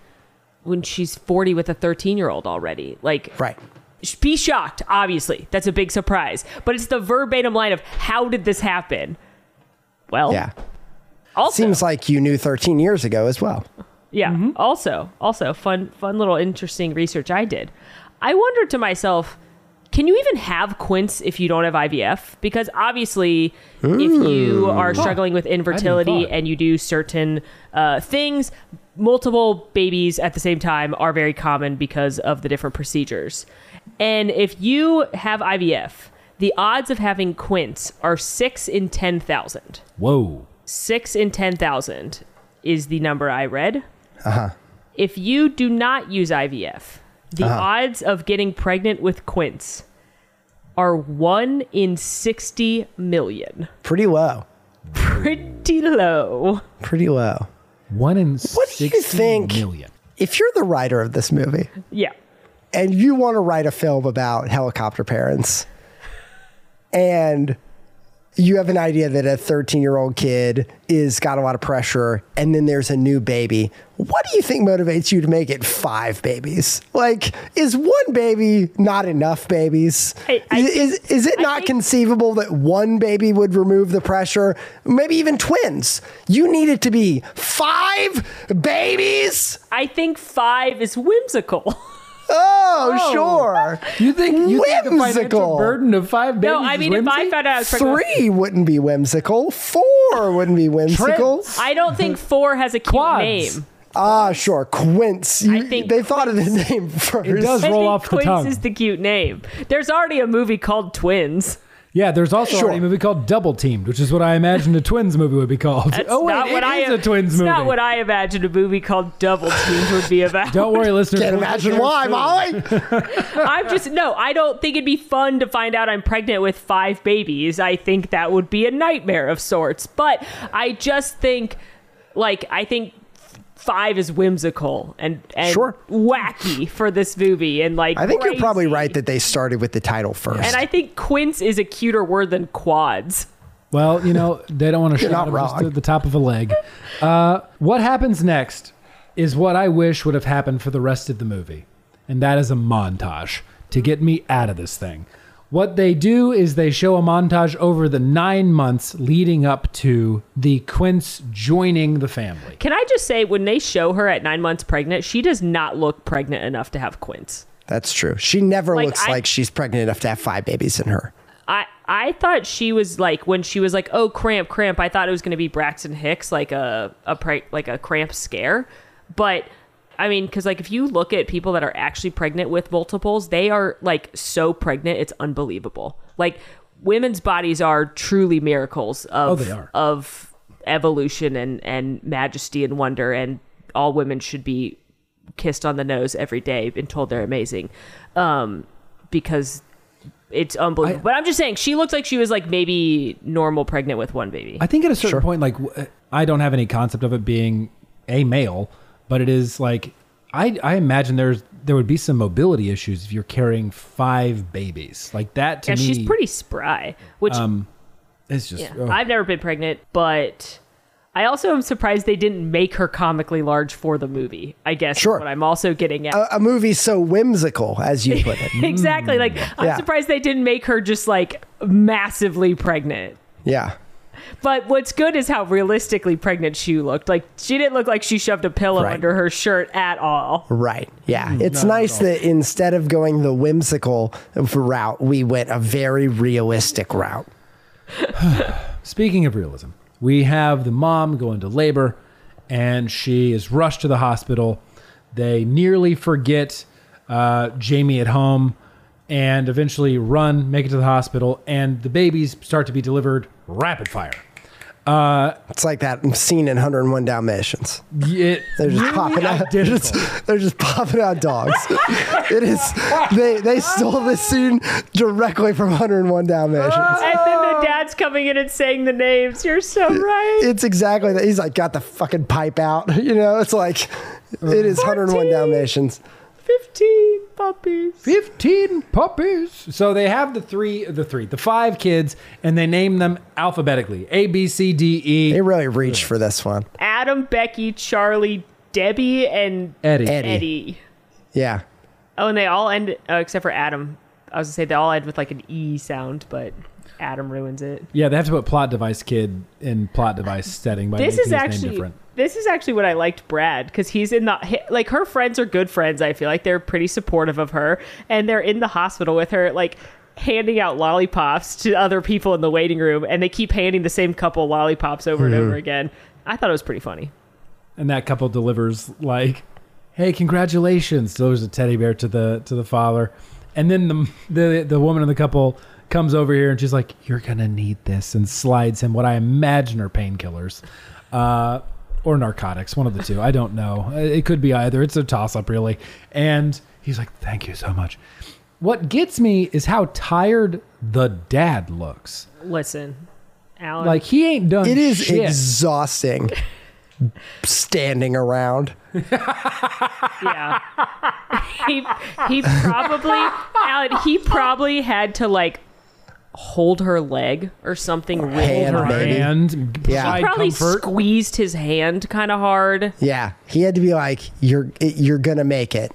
A: when she's 40 with a 13 year old already. Like,
C: Right.
A: be shocked, obviously. That's a big surprise. But it's the verbatim line of, how did this happen? Well,
C: Yeah.
A: also,
C: Seems like you knew 13 years ago as well.
A: yeah,
B: Mm-hmm.
A: also, also, fun, fun little interesting research I did. I wondered to myself, can you even have quints if you don't have IVF? Because obviously, if you are struggling with infertility and you do certain uh, things, multiple babies at the same time are very common because of the different procedures. And if you have IVF, the odds of having quints are six in 10,000.
B: Whoa,
A: six in 10,000 is the number I read. Uh-huh. If you do not use IVF, the uh-huh. odds of getting pregnant with Quints are one in 60 million.
C: Pretty low.
A: Pretty low.
C: Pretty low.
B: One in
C: What do you think?
B: million.
C: If you're the writer of this movie
A: Yeah.
C: and you want to write a film about helicopter parents and you have an idea that a 13 year old kid is got a lot of pressure and then there's a new baby. What do you think motivates you to make it five babies? Like is one baby not enough babies?
A: I- I
C: is, is it not
A: think-
C: conceivable that one baby would remove the pressure? Maybe even twins. You need it to be five babies?
A: I think five is whimsical.
C: oh, sure
B: You think you think the financial
C: Whimsical.
B: burden of five babies?
A: no, I
B: is
A: mean, if I found out I was pregnant
C: Three wouldn't be whimsical. Four wouldn't be whimsical.
B: Trent.
A: I don't think four has a cute
B: Quads.
A: name.
C: Ah, sure. Quints. You-
A: I think
C: they thought of the name first.
B: It does
A: I
B: roll
A: think
B: off the
A: Quints
B: tongue.
A: is the cute name. There's already a movie called Twins.
B: Yeah, there's also
C: Sure.
B: a movie called Double Teamed, which is what I imagined a twins movie would be called.
A: That's
B: oh wait,
A: not
B: it
A: what I
B: is a twins
A: it's
B: movie.
A: not what I imagined a movie called Double Team would be about.
B: Don't worry, listeners.
C: Can't imagine why. Molly.
A: I'm just no. I don't think it'd be fun to find out I'm pregnant with five babies. I think that would be a nightmare of sorts. But I just think, like, I think five is whimsical and and
C: Sure.
A: wacky for this movie, and like
C: I think you're probably right that they started with the title first.
A: And I think quints is a cuter word than quads.
B: Well, you know, they don't want to
C: You're
B: shout just
C: wrong.
B: at the top of a leg. Uh, what happens next is what I wish would have happened for the rest of the movie, and that is a montage to get me out of this thing. What they do is they show a montage over the nine months leading up to the Quints joining the family.
A: Can I just say, when they show her at nine months pregnant, she does not look pregnant enough to have quints.
C: That's true. She never
A: Like,
C: looks
A: I-
C: like she's pregnant enough to have five babies in her.
A: I I thought she was like when she was like oh cramp cramp I thought it was going to be Braxton Hicks like a a pre- like a cramp scare but I mean cuz like if you look at people that are actually pregnant with multiples they are like so pregnant it's unbelievable like women's bodies are truly miracles of
B: Oh, they are.
A: of evolution and and majesty and wonder and all women should be kissed on the nose every day and told they're amazing um because it's unbelievable. but I'm just saying, she looked like she was like maybe normal pregnant with one baby.
B: I think at a certain
C: Sure.
B: point, like I don't have any concept of it being a male, but it is like I I imagine there's there would be some mobility issues if you're carrying five babies like that. To
A: yeah,
B: me,
A: she's pretty spry. Which um,
B: It's just
A: yeah,
B: oh.
A: I've never been pregnant, but I also am surprised they didn't make her comically large for the movie. I guess is
C: Sure.
A: what I'm also getting at.
C: A, a movie so whimsical, as you put it.
A: exactly. Like mm. I'm
C: Yeah.
A: surprised they didn't make her just like massively pregnant.
C: yeah.
A: But what's good is how realistically pregnant she looked. Like she didn't look like she shoved a pillow
C: Right.
A: under her shirt at all.
C: Right. Yeah.
B: Mm,
C: It's nice that instead of going the whimsical route, we went a very realistic route.
B: Speaking of realism, we have the mom go into labor and she is rushed to the hospital. They nearly forget uh, Jamie at home and eventually run, make it to the hospital, and the babies start to be delivered rapid fire.
C: Uh, it's like that scene in 101 Dalmatians.
B: It,
C: They're just popping out. They're just, they're just popping out dogs. it is. They they stole this scene directly from 101 Dalmatians.
A: And then the dad's coming in and saying the names. You're so right.
C: It's exactly that. He's like got the fucking pipe out. You know, it's like it is 101
A: 14.
C: Dalmatians.
A: 15 puppies.
B: 15 puppies. So they have the three, the three, the five kids, and they name them alphabetically A, B, C, D, E.
C: They really reached for this one.
A: Adam, Becky, Charlie, Debbie, and
B: Eddie.
C: Eddie.
A: Eddie.
C: Yeah.
A: Oh, and they all end, uh, except for Adam. I was going to say they all end with like an E sound, but Adam ruins it.
B: Yeah, they have to put plot device kid in plot device setting by
A: This
B: making
A: is
B: his name
A: actually.
B: different.
A: This is actually what I liked Brad because he's in the like her friends are good friends. I feel like they're pretty supportive of her, and they're in the hospital with her, like handing out lollipops to other people in the waiting room, and they keep handing the same couple lollipops over and over again. I thought it was pretty funny.
B: and that couple delivers like, "Hey, congratulations!" Delivers a teddy bear to the to the father, And then the the the woman in the couple comes over here and she's like, "You're gonna need this," and slides him what I imagine are painkillers, uh, or narcotics, one of the two. I don't know. It could be either. It's a toss up, really. And he's like, "Thank you so much." What gets me is how tired the dad looks.
A: Listen, Alan.
B: Like he ain't done.
C: It is
B: shit.
C: exhausting standing around.
A: yeah. he he probably Alan. He probably had to like hold her leg or something. Really
C: hand,
A: hard.
C: maybe.
B: and
C: Yeah.
B: provide
A: Probably
B: comfort.
A: squeezed his hand kind of hard.
C: Yeah, he had to be like, "You're you're gonna make it."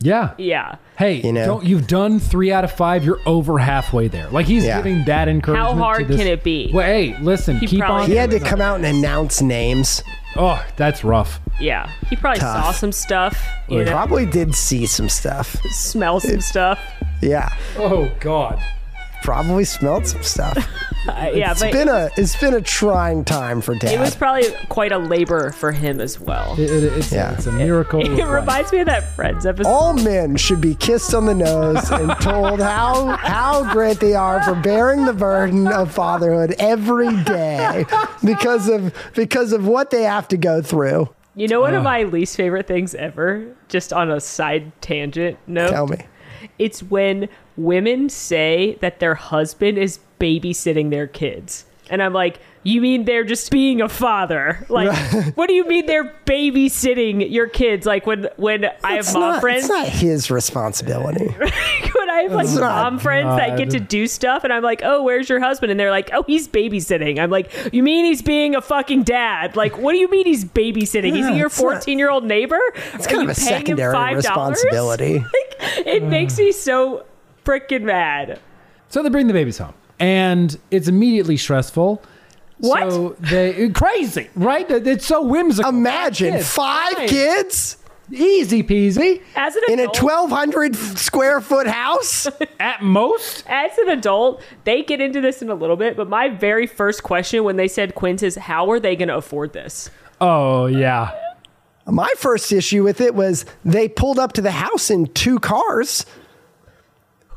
B: yeah.
A: Yeah.
B: Hey,
C: You know?
B: don't, you've done three out of five. You're over halfway there. Like he's
C: Yeah.
B: giving that encouragement.
A: How hard
B: to this-
A: can it be?
B: Well, hey, listen,
A: He
B: keep on.
C: He had to come out and announce names.
B: Oh, that's rough.
A: Yeah. He probably
C: Tough.
A: saw some stuff. You know,
C: Probably did see some stuff.
A: smell some stuff.
C: Yeah,
B: Oh God.
C: Probably smelled some stuff.
A: Uh, yeah,
C: It's
A: but
C: been a it's been a trying time for Dad.
A: it was probably quite a labor for him as well.
B: It, it- it's,
C: Yeah.
B: it's a miracle.
A: It
B: of life.
A: reminds me of that Friends episode.
C: All men should be kissed on the nose and told how how great they are for bearing the burden of fatherhood every day because of because of what they have to go through.
A: You know, one of my least favorite things ever, just on a side tangent note,
C: Tell me.
A: it's when women say that their husband is babysitting their kids. And I'm like, you mean they're just being a father? Like, what do you mean they're babysitting your kids? Like when when I have
C: It's
A: mom
C: not,
A: friends,
C: it's not his responsibility.
A: when I have like
C: It's not-
A: mom friends that get to do stuff, and I'm like, oh, where's your husband? And they're like, oh, he's babysitting. I'm like, you mean he's being a fucking dad? Like, what do you mean he's babysitting?
C: Yeah,
A: he your 14 year old neighbor?
C: It's kind of a secondary responsibility.
A: it makes mm. me so freaking mad.
B: So they bring the babies home, and it's immediately stressful.
A: What?
B: So they crazy, right? It's so whimsical.
C: Imagine
B: Kids,
C: five
B: fine.
C: kids
B: easy peasy
A: As an
C: in a 1200 square foot house.
B: at most.
A: as an adult, they get into this in a little bit, but my very first question when they said Quints is how are they going to afford this?
B: Oh yeah.
C: My first issue with it was they pulled up to the house in two cars.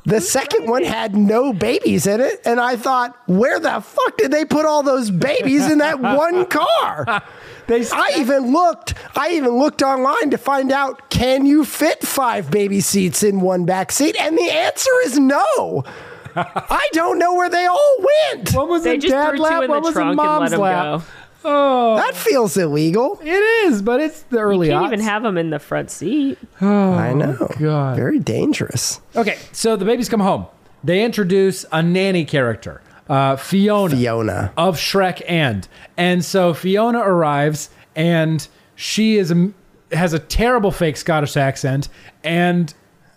C: The second one had no babies in it, and I thought, where the fuck did they put all those babies in that one car?
B: They
C: I even looked. I even looked online to find out can you fit five baby seats in one back seat, and the answer is no. I don't know where they all went.
B: One was
A: They
B: in
A: just
B: dad
A: threw
B: lap,
A: in
B: one was in
A: trunk and let
B: mom's lap.
A: go.
B: Oh,
C: That feels illegal.
B: it is, but it's the early.
A: You can't even have them in the front seat.
C: I know.
B: God.
C: Very dangerous.
B: Okay, so the babies come home. They introduce a nanny character, uh, Fiona,
C: Fiona.
B: of Shrek and. And so Fiona arrives and she is a, has a terrible fake Scottish accent and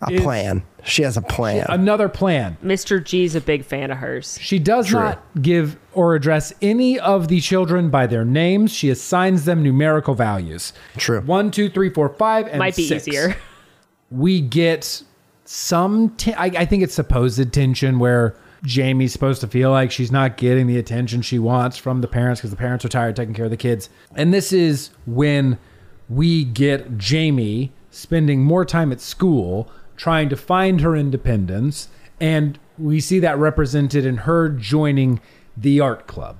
C: A
B: is-
C: plan. She has a plan.
B: another plan.
A: Mr. G's a big fan of hers.
B: She does
C: True.
B: not give or address any of the children by their names. She assigns them numerical values.
C: True.
B: One, two, three, four, five, and
A: Might be
B: six.
A: easier.
B: we get some te- I, I think it's supposed tension where jamie's supposed to feel like she's not getting the attention she wants from the parents because the parents are tired taking care of the kids and this is when we get jamie spending more time at school trying to find her independence and we see that represented in her joining the art club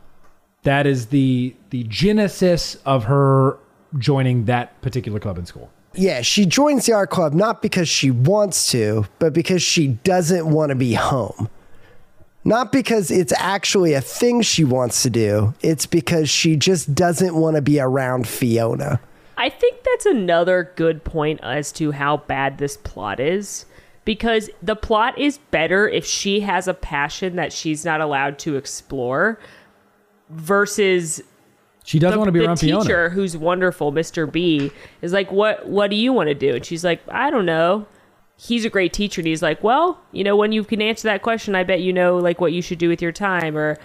B: that is the the genesis of her joining that particular club in school
C: Yeah, she joins the art club not because she wants to, but because she doesn't want to be home. Not because it's actually a thing she wants to do. It's because she just doesn't want to be around Fiona.
A: I think that's another good point as to how bad this plot is. Because the plot is better if she has a passion that she's not allowed to explore versus
B: she doesn't
A: the,
B: want to be
A: the
B: around
A: teacher
B: fiona
A: who's wonderful, Mr. B, is like, What what do you want to do? And she's like, I don't know. He's a great teacher and he's like, Well, you know, when you can answer that question, I bet you know like what you should do with your time or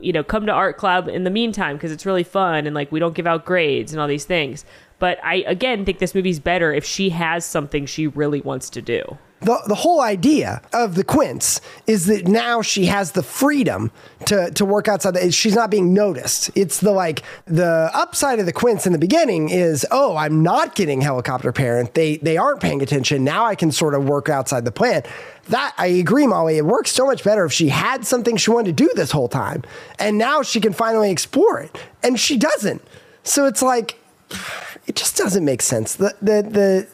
A: you know, come to art club in the meantime because it's really fun and like we don't give out grades and all these things. But I again think this movie's better if she has something she really wants to do.
C: The the whole idea of the quints is that now she has the freedom to to work outside the, she's not being noticed. It's the like the upside of the quints in the beginning is oh i'm not getting helicopter parent. They they aren't paying attention. Now i can sort of work outside the plan that i agree molly it works so much better if she had something she wanted to do this whole time. And now she can finally explore it. And she doesn't. So it's like it just doesn't make sense. The the the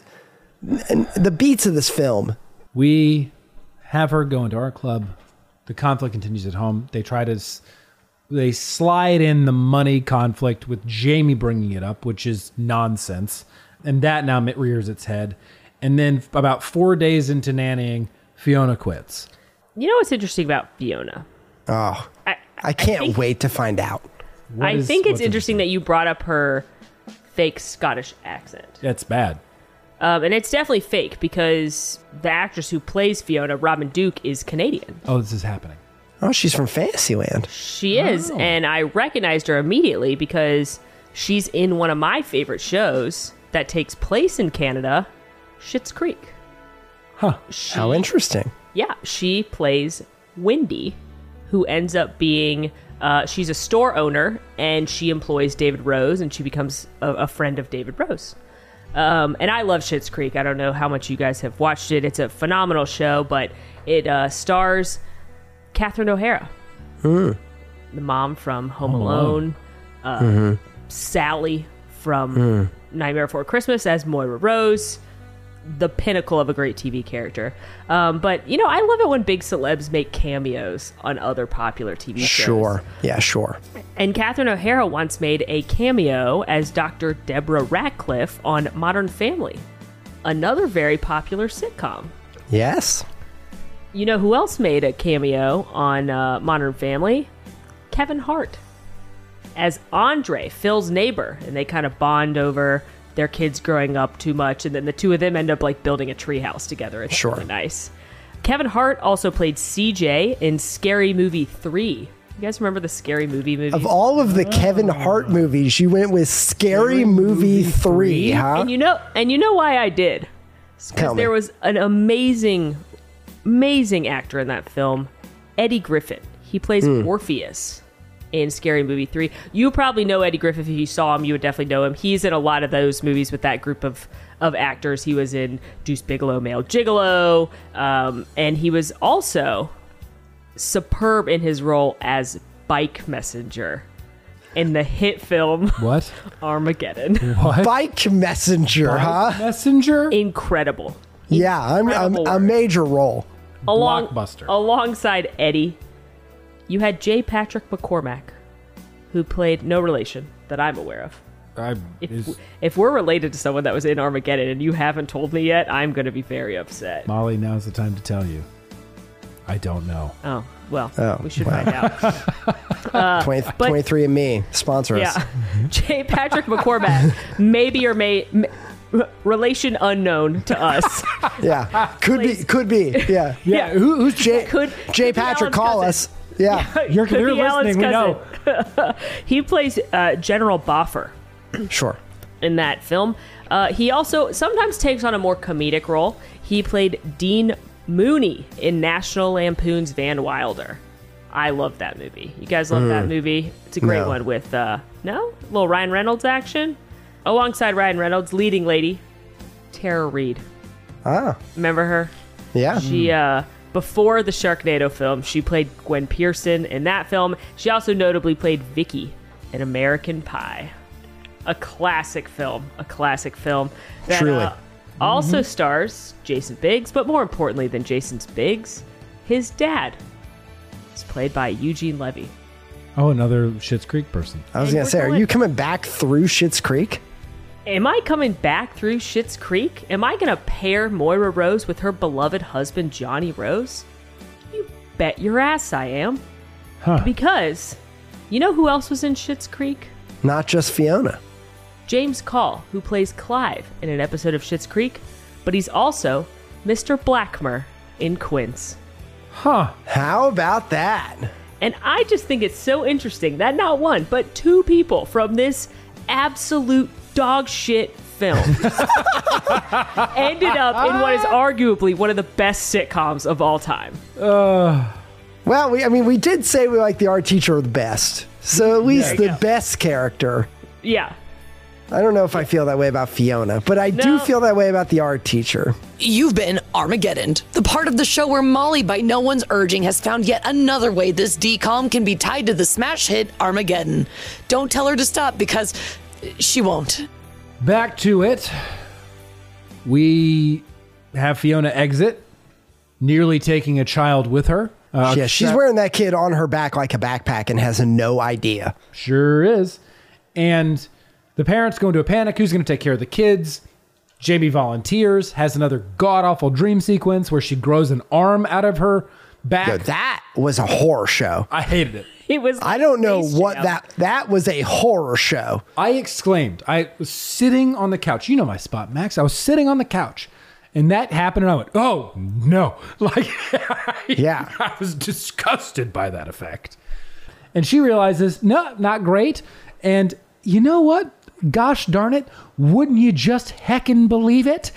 C: the beats of this film
B: We have her go into our club. The conflict continues at home. They try to, they slide in the money conflict with Jamie bringing it up, which is nonsense, and that now rears its head. And then about four days into nannying, Fiona quits.
A: You know what's interesting about Fiona?
C: oh
A: I,
C: I can't
A: think-
C: wait to find out.
B: What
A: I
B: is-
A: think it's
B: what's
A: interesting that you brought up her fake Scottish accent.
B: That's bad.
A: Um, and it's definitely fake because the actress who plays Fiona, Robin Duke, is Canadian.
B: Oh, this is happening.
C: Oh, she's from Fantasyland.
A: She is,
B: Oh.
A: and I recognized her immediately because she's in one of my favorite shows that takes place in Canada, Schitt's Creek.
B: Huh.
A: She,
C: How interesting.
A: Yeah, she plays Wendy, who ends up being. Uh, she's a store owner, and she employs David Rose, and she becomes a, a friend of David Rose. Um, and I love Schitt's Creek. I don't know how much you guys have watched it. It's a phenomenal show, but it uh, stars Catherine O'Hara, the mom from Home,
B: Home
A: Alone,
B: Alone.
A: uh, Sally from Nightmare Before Christmas as Moira Rose, the pinnacle of a great TV character. Um, but you know, I love it when big celebs make cameos on other popular TV shows.
C: Sure. Yeah, sure.
A: And Catherine O'Hara once made a cameo as Dr. Deborah Ratcliffe on Modern Family, another very popular sitcom.
C: Yes.
A: You know who else made a cameo on uh, Modern Family? Kevin Hart as Andre, Phil's neighbor, and they kind of bond over their kids growing up too much, and then the two of them end up like building a treehouse together. It's
C: Sure.
A: really nice. Kevin Hart also played CJ in Scary Movie Three. You guys remember the Scary Movie movie?
C: Of all of the Kevin Hart movies, you went with Scary Movie 3, huh?
A: And you know, and you know why I did? Because there was an amazing, amazing actor in that film, Eddie Griffin. He plays
C: Hmm.
A: Orpheus in Scary Movie Three. You probably know Eddie Griffin if you saw him. You would definitely know him. He's in a lot of those movies with that group of of actors. He was in Deuce Bigalow, Male Gigolo, um, and he was also superb in his role as Bike Messenger in the hit film
B: What?
A: Armageddon.
B: What?
C: Bike Messenger, huh?
B: Messenger?
A: incredible.
C: Yeah, I'm, I'm a major role.
A: Along,
B: Blockbuster.
A: Alongside Eddie, you had J. Patrick McCormack, who played no relation that I'm aware of.
B: I,
A: If,
B: is
A: if we're related to someone that was in Armageddon and you haven't told me yet, I'm going to be very upset.
B: Molly, now's the time to tell you. I don't know.
A: Oh, well,
C: Oh,
A: we should
C: wow.
A: find out.
C: 20, 23 and me sponsor us.
A: Uh, yeah. J. Patrick McCormack, maybe or may. m- relation unknown to us.
C: Yeah. Could be, could be. Yeah.
B: Yeah, who, who's
C: Jay?
A: Could-
C: Jay
A: could
C: Patrick, call
A: cousin.
C: us. Yeah.
B: You're, you're listening. We know.
A: he plays uh, General Boffer.
C: Sure.
A: in that film. Uh, he also sometimes takes on a more comedic role. He played Dean Mooney in National Lampoon's Van Wilder. I love that movie. You guys love that movie? It's a great
C: No.
A: one with uh no a little Ryan Reynolds action alongside Ryan Reynolds, leading lady Tara Reid.
C: Ah.
A: Remember her?
C: Yeah.
A: She uh before the Sharknado film, she played Gwen Pearson in that film. She also notably played Vicky in American Pie. A classic film, a classic film that
C: Truly.
A: uh, also stars Jason Biggs, but more importantly than Jason's Biggs, his dad is played by Eugene Levy.
B: Oh, another Schitt's Creek person.
C: I was
A: And
C: going to
A: we're
C: say, are you coming back through Schitt's Creek?
A: Am I coming back through Schitt's Creek? Am I going to pair Moira Rose with her beloved husband Johnny Rose? You bet your ass I am.
B: Huh.
A: Because you know who else was in Schitt's Creek?
C: Not just Fiona.
A: James Call, who plays Clive in an episode of Schitt's Creek, but he's also Mr. Blackmer in Quints.
B: Huh.
C: How about that?
A: And I just think it's so interesting that not one, but two people from this absolute dog shit film ended up in what is arguably one of the best sitcoms of all time.
C: Uh, well, we, I mean, we did say we like the art teacher the best. So at least the
A: go.
C: best character.
A: Yeah.
C: I don't know if I feel that way about Fiona, but I do feel that way about the art teacher.
D: You've been Armageddon, the part of the show where Molly, by no one's urging, has found yet another way this DCOM can be tied to the smash hit Armageddon. Don't tell her to stop because she won't.
B: Back to it. We have Fiona exit, nearly taking a child with her. Uh,
C: yeah, she's
B: strap-
C: wearing that kid on her back like a backpack and has no idea.
B: Sure is. And the parents go into a panic. Who's going to take care of the kids? Jamie volunteers, has another god awful dream sequence where she grows an arm out of her back.
C: Yo, that was a horror show.
B: I hated it.
A: It was
C: I don't know what
A: Jam.
C: that that was a horror show.
B: I exclaimed. I was sitting on the couch. You know my spot, Max. I was sitting on the couch. And that happened, and I went, "Oh no!" Like,
C: Yeah.
B: I was disgusted by that effect. And she realizes, no, not great. And you know what? Gosh darn it! Wouldn't you just heckin' believe it?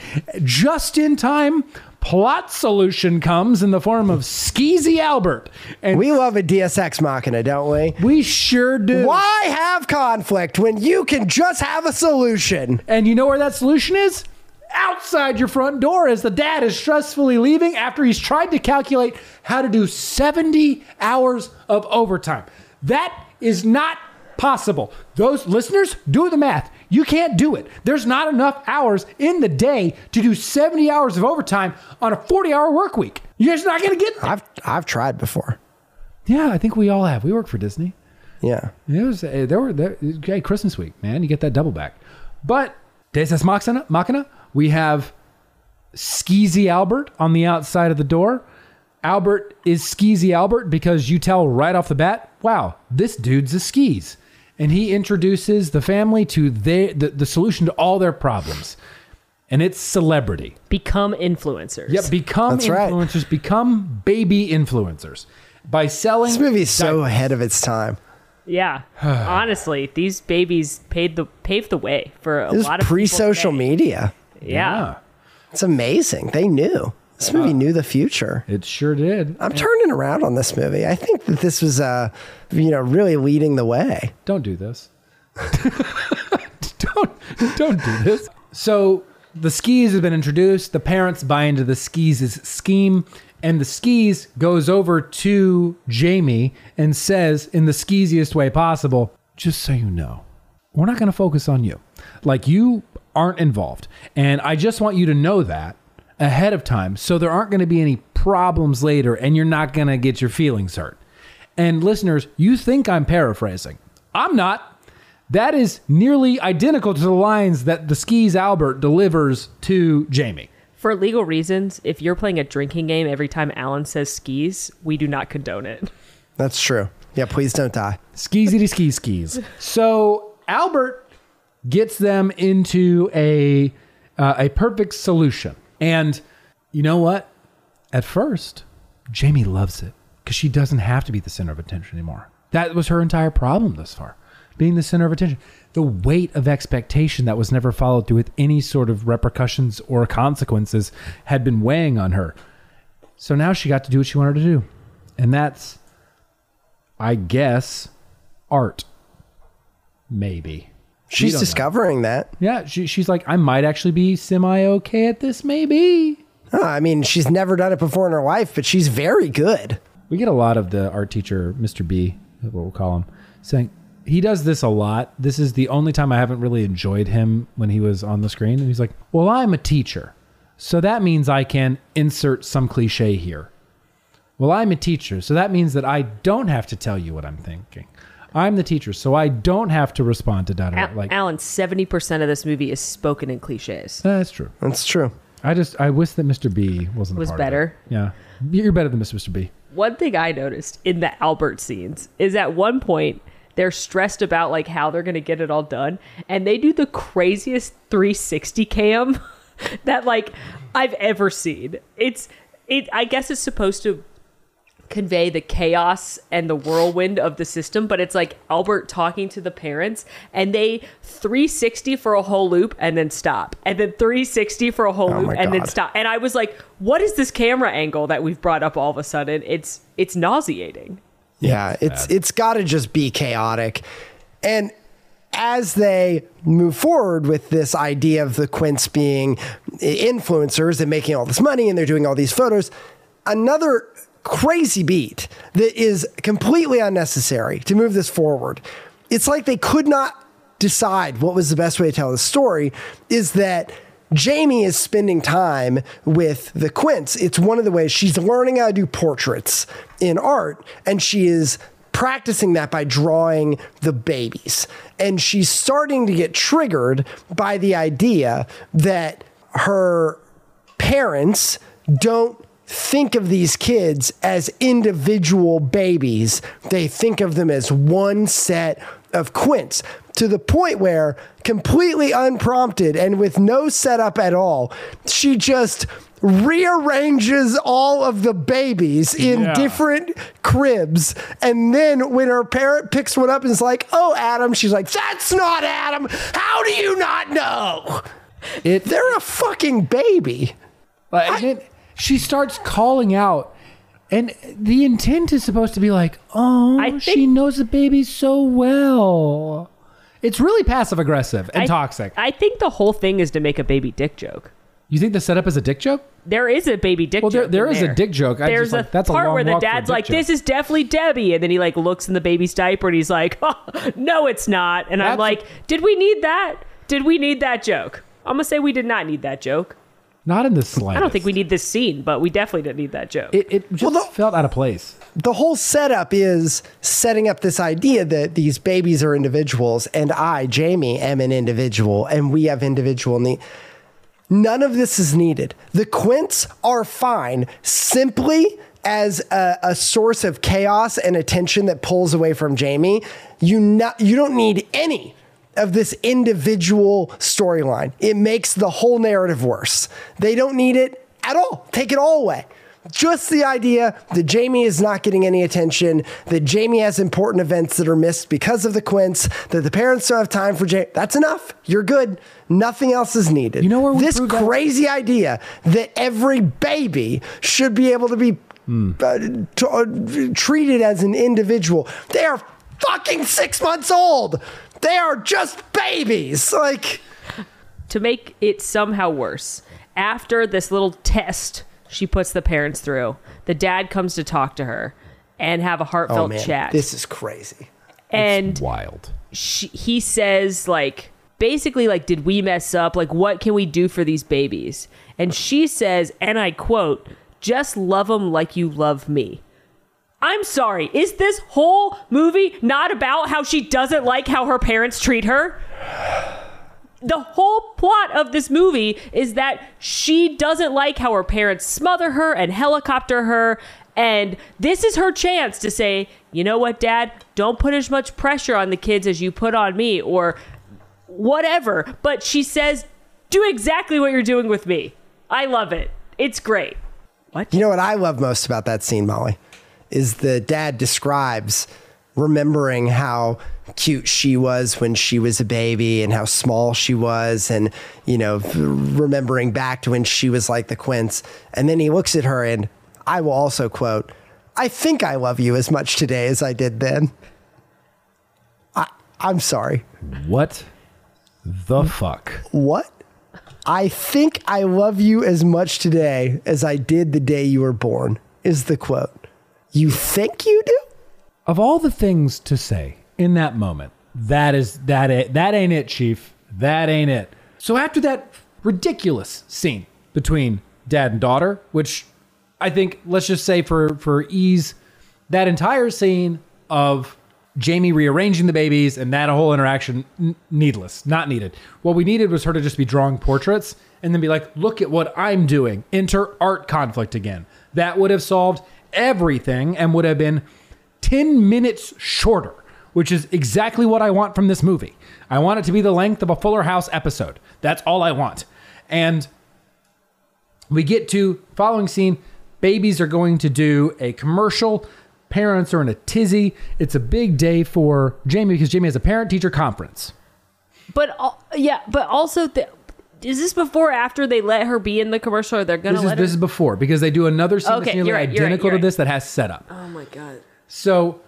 B: Just in time, plot solution comes in the form of Skeezy Albert, and we,
C: love a Deus Ex Machina, don't we?
B: we sure do.
C: Why have conflict when you can just have a solution?
B: And you know where that solution is? Outside your front door as the dad is stressfully leaving after he's tried to calculate how to do 70 hours of overtime. That is not possible. Those listeners, do the math. You can't do it. There's not enough hours in the day to do 70 hours of overtime on a 40 hour work week. You're just not going to get there.
C: I've I've tried before.
B: Yeah, I think we all have. We work for Disney.
C: Yeah.
B: It was uh, there were there, okay, Christmas week, man. You get that double back. But Deus Ex Machina, Machina, we have Skeezy Albert on the outside of the door. Albert is Skeezy Albert because you tell right off the bat, wow, this dude's a skis. And he introduces the family to their, the, the solution to all their problems. And it's celebrity.
A: become influencers.
B: Yep, become
C: That's right.
B: influencers, become baby influencers by selling.
C: This movie is so
B: diapers.
C: ahead of its time.
A: Yeah. Honestly, these babies paid the paved the way for a
C: This
A: lot of
C: pre-social
A: today.
C: media.
A: Yeah.
C: It's amazing. They knew. This movie knew the future.
B: It sure did.
C: I'm turning around on this movie. I think that this was uh you know really leading the way.
B: Don't do this. don't don't do this. So the skis have been introduced. The parents buy into the skis' scheme, and the skis goes over to Jamie and says, in the skeeziest way possible, "Just so you know, we're not going to focus on you. Like you aren't involved, and I just want you to know that." Ahead of time so there aren't going to be any problems later and you're not going to get your feelings hurt. And listeners, you think I'm paraphrasing. I'm not. That is nearly identical to the lines that the skis Albert delivers to Jamie.
A: For legal reasons, if you're playing a drinking game every time Alan says skis, we do not condone it.
C: That's true. Yeah, please don't die.
B: Skeezy ski skis. So Albert gets them into a uh, a perfect solution. And you know what? At first, Jamie loves it because she doesn't have to be the center of attention anymore. That was her entire problem thus far, being the center of attention. The weight of expectation that was never followed through with any sort of repercussions or consequences had been weighing on her. So now she got to do what she wanted to do. And that's I guess art. Maybe. We
C: She's
B: don't know.
C: discovering that.
B: Yeah, she, she's like, I might actually be semi okay at this. Maybe.
C: I mean, she's never done it before in her life, but she's very good.
B: We get a lot of the art teacher, Mr. B, what we'll call him, saying he does this a lot. This is the only time I haven't really enjoyed him when he was on the screen. And he's like, Well, I'm a teacher. So that means I can insert some cliche here. Well, I'm a teacher. So that means that I don't have to tell you what I'm thinking. I'm the teacher, so I don't have to respond to data.
A: Al-
B: like,
A: Alan, 70% of this movie is spoken in cliches.
B: that's true.
C: That's true.
B: I just I wish that Mr. B wasn't a
A: Was
B: part of it.
A: better?
B: Yeah, you're better than Mr. B.
A: One thing I noticed in the Albert scenes is at one point they're stressed about like how they're going to get it all done and they do the craziest 360 cam that like I've ever seen. It's it I guess it's supposed to convey the chaos and the whirlwind of the system, but it's like Albert talking to the parents and they 360 for a whole loop and then stop. And then 360 for a whole
C: Oh
A: loop and then stop. And I was like, what is this camera angle that we've brought up all of a sudden? It's it's nauseating.
C: Yeah, it's it's got to just be chaotic. And as they move forward with this idea of the Quints being influencers and making all this money and they're doing all these photos, another crazy beat that is completely unnecessary to move this forward. It's like they could not decide what was the best way to tell the story is that Jamie is spending time with the Quints. It's one of the ways she's learning how to do portraits in art, and she is practicing that by drawing the babies. And she's starting to get triggered by the idea that her parents don't think of these kids as individual babies. They think of them as one set of quints to the point where, completely unprompted and with no setup at all, she just rearranges all of the babies in
B: Yeah.
C: different cribs. And then when her parent picks one up and is like, oh, Adam, she's like, that's not Adam. How do you not know?
B: It,
C: They're a fucking baby.
B: Like, it- she starts calling out, and the intent is supposed to be like, "Oh,
A: I
B: she
C: knows
B: the baby so well." It's really passive aggressive and
A: I-
B: toxic.
A: I think the whole thing is to make a baby dick joke.
B: you think the setup is a dick joke?
A: There is a baby dick
B: Well, there-
A: joke.
B: there
A: in
B: is a dick joke. I
A: There's
B: like,
A: a
B: that's a
A: part
B: long
A: where the
B: a
A: dad's like,
B: joke.
A: "This is definitely Debbie," and then he like looks in the baby's diaper and he's like, oh, "No, it's not." And I'm
B: That's-
A: like, "Did we need that? Did we need that joke?" I'm gonna say we did not need that joke.
B: Not in the slightest.
A: I don't think we need this scene, but we definitely didn't need that joke.
B: It, it just
C: Well, the-
B: felt out of place.
C: the whole setup is setting up this idea that these babies are individuals and I, Jamie, am an individual and we have individual need. None of this is needed. The Quints are fine simply as a, a source of chaos and attention that pulls away from Jamie. You not, you don't need any of this individual storyline. It makes the whole narrative worse. They don't need it at all. Take it all away. Just the idea that Jamie is not getting any attention, that Jamie has important events that are missed because of the Quints, that the parents don't have time for Jamie. That's enough. You're good. Nothing else is needed.
B: You know where
C: this
B: prove that?
C: crazy idea that every baby should be able to be uh, t- uh, treated as an individual. They are fucking six months old. They are just babies. Like,
A: to make it somehow worse, after this little test she puts the parents through, the dad comes to talk to her and have a
C: oh
A: heartfelt
C: man,
A: chat.
C: this is crazy.
A: and
B: Wild.
A: she, he says like basically like did we mess up like what can we do for these babies and she says and i quote just love them like you love me i'm sorry is this whole movie not about how she doesn't like how her parents treat her the whole plot of this movie is that she doesn't like how her parents smother her and helicopter her. And this is her chance to say, you know what, dad, don't put as much pressure on the kids as you put on me or whatever. But she says, do exactly what you're doing with me. I love it. It's great. What?
C: You know what I love most about that scene, Molly, is the dad describes remembering how cute she was when she was a baby and how small she was and you know remembering back to when she was like the quints. And then he looks at her and i will also quote i think i love you as much today as i did then. I, i'm sorry.
B: What the fuck?
C: what? I think i love you as much today as i did the day you were born is the quote you think you do
B: Of all the things to say in that moment, that is that it, that ain't it, chief. That ain't it. So after that ridiculous scene between dad and daughter, which I think let's just say for for ease, that entire scene of Jamie rearranging the babies and that whole interaction n- needless, not needed. What we needed was her to just be drawing portraits and then be like, "Look at what I'm doing." Enter art conflict again. That would have solved everything and would have been 10 minutes shorter, which is exactly what I want from this movie. I want it to be the length of a Fuller House episode. That's all I want. And we get to following scene babies are going to do a commercial. Parents are in a tizzy. It's a big day for Jamie because Jamie has a parent teacher conference.
A: But al- yeah, but also, th- is this before or after they let her be in the commercial? Or they're gonna
B: This is
A: let
B: this is before because they do another scene that's nearly
A: you're right, you're right,
B: identical
A: you're
B: to this that has setup.
A: oh my god!
B: So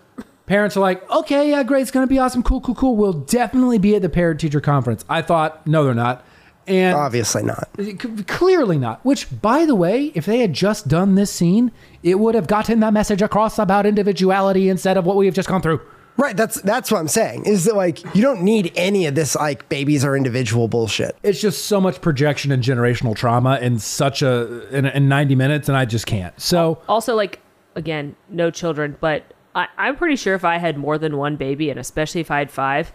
B: parents are like, okay, yeah, great, it's gonna be awesome, cool, cool, cool. We'll definitely be at the parent teacher conference. I thought, no, they're not. And
C: Obviously not.
B: C- Clearly not. Which, by the way, if they had just done this scene, it would have gotten the message across about individuality instead of what we have just gone through.
C: Right. That's that's what I'm saying. Is that like you don't need any of this like babies are individual bullshit.
B: It's just so much projection and generational trauma in such a in, in 90 minutes, and I just can't. So
A: Also, like again, no children, but I, I'm pretty sure if I had more than one baby, and especially if I had five,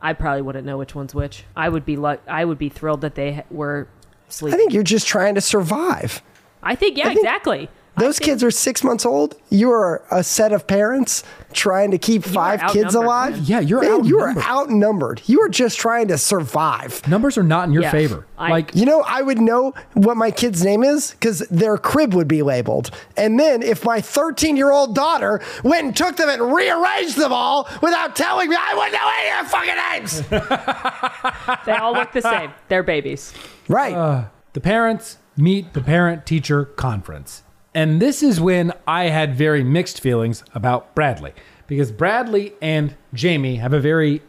A: I probably wouldn't know which one's which. I would be luck. I would be thrilled that they were sleeping.
C: I think you're just trying to survive.
A: I think, yeah,
C: think
A: exactly. I
C: Those kids are six months old. You are a set of parents trying to keep five kids
A: outnumbered.
C: alive.
B: Yeah, you're
C: Man, you are
B: outnumbered.
C: outnumbered. You are just trying to survive.
B: numbers are not in your
A: Yeah.
B: favor.
A: I-
B: like
C: You know, I would know what my kid's name is because their crib would be labeled. And then if my 13 year old daughter went and took them and rearranged them all without telling me, I wouldn't know any of their fucking names.
A: They all look the same. They're babies.
C: right.
B: Uh, the parents meet the parent teacher conference. And this is when I had very mixed feelings about Bradley because Bradley and Jamie have a very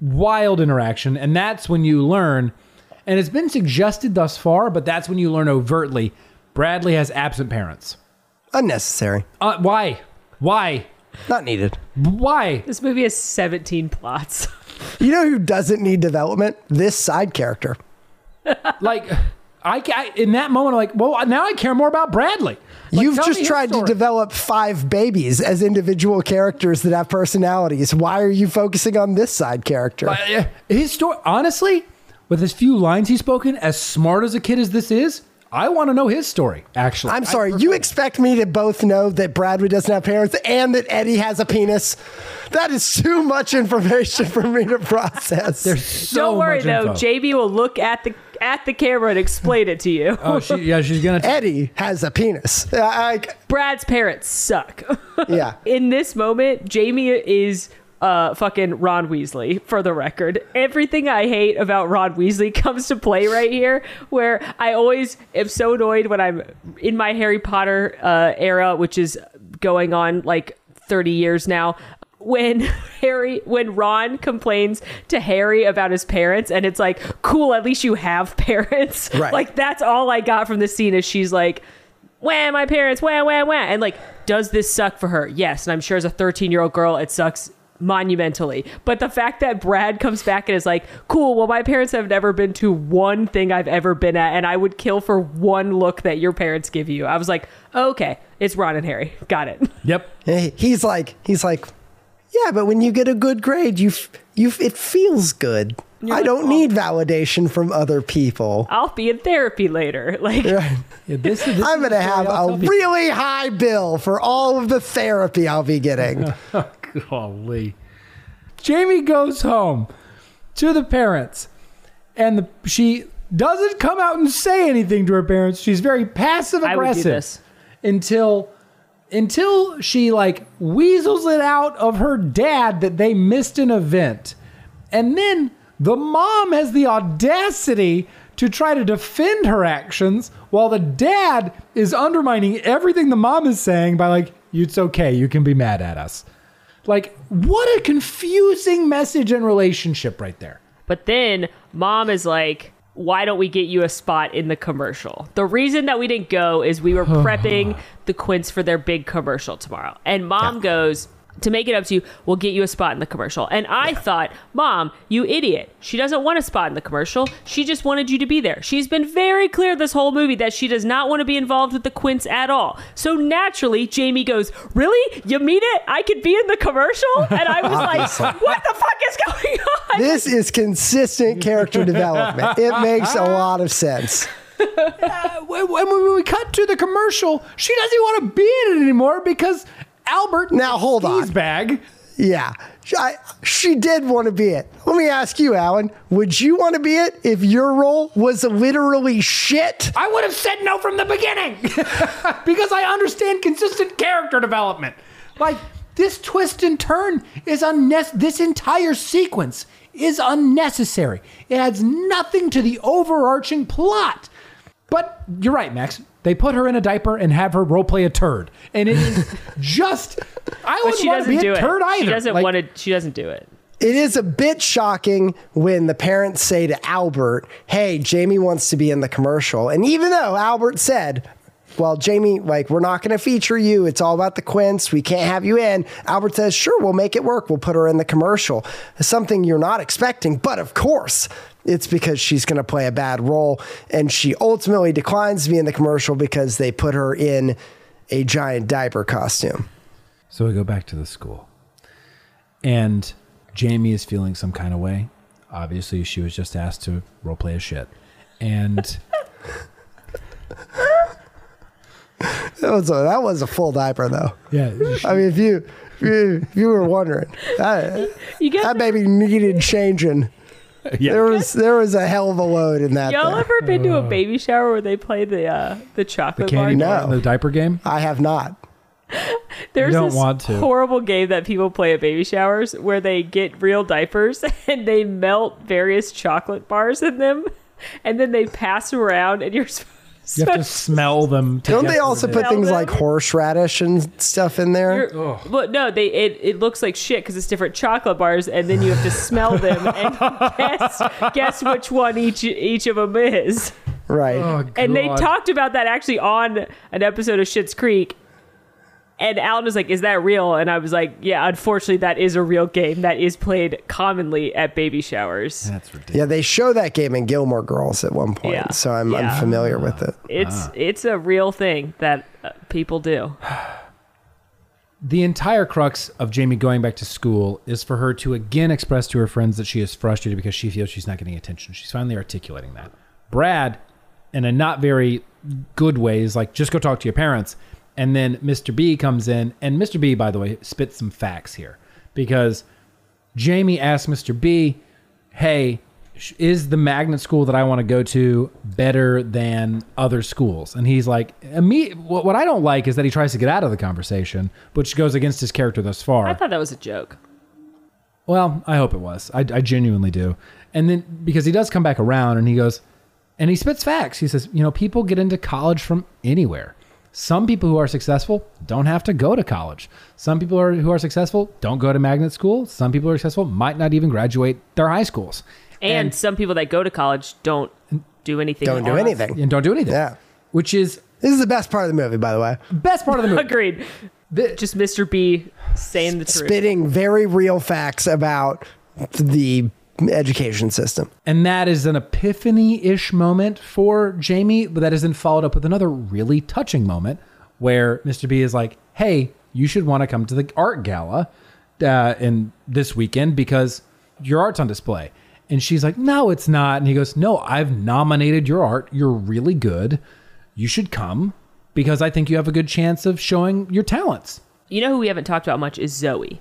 B: wild interaction. And that's when you learn, and it's been suggested thus far, but that's when you learn overtly Bradley has absent parents.
C: Unnecessary.
B: Uh, why? Why?
C: Not needed.
B: Why?
A: This movie has 17 plots.
C: You know who doesn't need development? This side character.
B: Like, I, ca- in that moment, I'm like, well, now I care more about Bradley. Like,
C: You've just
B: his
C: tried to develop five babies as individual characters that have personalities. Why are you focusing on this side character?
B: Uh, his story, honestly, with as few lines he's spoken, as smart as a kid as this is, I want to know his story. Actually,
C: I'm sorry, you expect me to both know that Bradley doesn't have parents and that Eddie has a penis? That is too much information for me to process.
B: There's so
A: Don't worry
B: much
A: though,
B: info.
A: JB will look at the at the camera and explain it to you.
B: Oh, she, yeah, she's gonna.
C: Eddie has a penis. I,
A: Brad's parents suck.
C: yeah.
A: In this moment, Jamie is uh fucking Ron Weasley for the record. Everything I hate about Ron Weasley comes to play right here where I always am so annoyed when I'm in my Harry Potter uh era which is going on like 30 years now when Harry when Ron complains to Harry about his parents and it's like cool at least you have parents.
C: Right.
A: like that's all I got from this scene is she's like wah my parents wah wah wah. And like does this suck for her? Yes. And i'm sure as a 13 year old girl it sucks monumentally. But the fact that brad comes back and is like cool well my parents have never been to one thing i've ever been at and i would kill for one look that your parents give you. I was like okay it's ron and harry. Got it.
B: Yep.
C: Hey, He's like, he's like, yeah, but when you get a good grade, you, you, it feels good. I
A: like,
C: don't
A: "Oh."
C: need validation from other people.
A: i'll be in therapy later like
B: Yeah, this this
C: I'm going to have
B: I'll
C: a
B: tell
C: really high bill for all of the therapy I'll be getting.
B: Golly. Jamie goes home to the parents, and the, she doesn't come out and say anything to her parents. She's very passive
A: I would do
B: aggressive until until she like weasels it out of her dad that they missed an event. And then the mom has the audacity to try to defend her actions while the dad is undermining everything the mom is saying by like, it's okay, you can be mad at us. Like, what a confusing message and relationship right there.
A: But then mom is like, why don't we get you a spot in the commercial? The reason that we didn't go is we were prepping the Quints for their big commercial tomorrow. And mom goes, to make it up to you, we'll get you a spot in the commercial. And I thought, Mom, you idiot. She doesn't want a spot in the commercial. She just wanted you to be there. She's been very clear this whole movie that she does not want to be involved with the Quints at all. So naturally, Jamie goes, Really? You mean it? I could be in the commercial? And I was like, What the fuck is going on?
C: This is consistent character development. It makes a lot of sense.
B: When when we cut to the commercial, she doesn't want to be in it anymore because Albert
C: Now, hold on.
B: bag.
C: Yeah, I, she did want to be it. Let me ask you, Alan. Would you want to be it if your role was literally shit?
B: I would have said no from the beginning because I understand consistent character development. Like this twist and turn is unnecessary. This entire sequence is unnecessary. It adds nothing to the overarching plot. But you're right, Max. They put her in a diaper and have her role play a turd, and it is just. I
A: But
B: wouldn't
A: she
B: want to
A: doesn't
B: be
A: do
B: a turd either.
A: She doesn't
B: Like,
A: want to. She doesn't do it.
C: It is a bit shocking when the parents say to Albert, Hey, Jamie wants to be in the commercial. And even though Albert said, Well, Jamie, like, we're not going to feature you. It's all about the Quints. We can't have you in. Albert says, Sure, we'll make it work. We'll put her in the commercial. It's something you're not expecting. But of course, it's because she's going to play a bad role. And she ultimately declines to be in the commercial because they put her in a giant diaper costume.
B: So we go back to the school. And Jamie is feeling some kind of way. Obviously, she was just asked to roleplay a shit. And
C: That was a, that was a full diaper, though.
B: yeah,
C: I mean, if you if you, if you were wondering, that,
A: You
C: that baby needed changing.
B: yeah.
C: There was there was a hell of a load in that.
A: Y'all
C: there.
A: ever been to a baby shower where they play the uh, the chocolate
B: candy
A: bar?
B: bar
C: No.
B: the diaper game.
C: I have not.
A: There's
B: don't
A: this
B: want to.
A: horrible game that people play at baby showers where they get real diapers and they melt various chocolate bars in them, and then they pass around, and you're supposed
B: You have to smell them. To
C: Don't they also put things
A: them?
C: like horseradish and stuff in there?
A: You're, well, no, they it, it looks like shit because it's different chocolate bars, and then you have to smell them and guess guess which one each each of them is.
C: Right.
B: Oh,
A: And they talked about that actually on an episode of Schitt's Creek. And Alan was like, "Is that real?" And I was like, "Yeah, unfortunately, that is a real game that is played commonly at baby showers.
B: That's ridiculous.
C: yeah, they show that game in Gilmore Girls at one point,
A: Yeah.
C: so I'm,
A: Yeah.
C: I'm familiar with it.
A: It's it's a real thing that uh, people do.
B: The entire crux of Jamie going back to school is for her to again express to her friends that she is frustrated because she feels she's not getting attention. She's finally articulating that. Brad, in a not very good way, is like, just go talk to your parents. And then Mr. B comes in, and Mr. B, by the way, spits some facts here because Jamie asked Mr. B, hey, is the magnet school that I want to go to better than other schools? And he's like, what what I don't like is that he tries to get out of the conversation, which goes against his character thus far.
A: I thought that was a joke.
B: Well, I hope it was. I, I genuinely do. And then because he does come back around and he goes, and he spits facts. He says, you know, people get into college from anywhere. Some people who are successful don't have to go to college. Some people are, who are successful don't go to magnet school. Some people who are successful might not even graduate their high schools
A: And, some people that go to college don't do anything.
C: Don't do
A: on-
C: anything.
B: and don't do anything.
C: Yeah.
B: Which is
C: This is the best part of the movie, by the way.
B: best part of the movie.
A: Agreed. Just Mr. B saying the truth.
C: Spitting very real facts about the education system.
B: And that is an epiphany ish moment for Jamie, but that is then followed up with another really touching moment where Mr. B is like, hey, you should want to come to the art gala uh, in this weekend because your art's on display. And she's like, no, it's not. And he goes, no, I've nominated your art. You're really good. You should come because I think you have a good chance of showing your talents.
A: you know who we haven't talked about much is Zoe.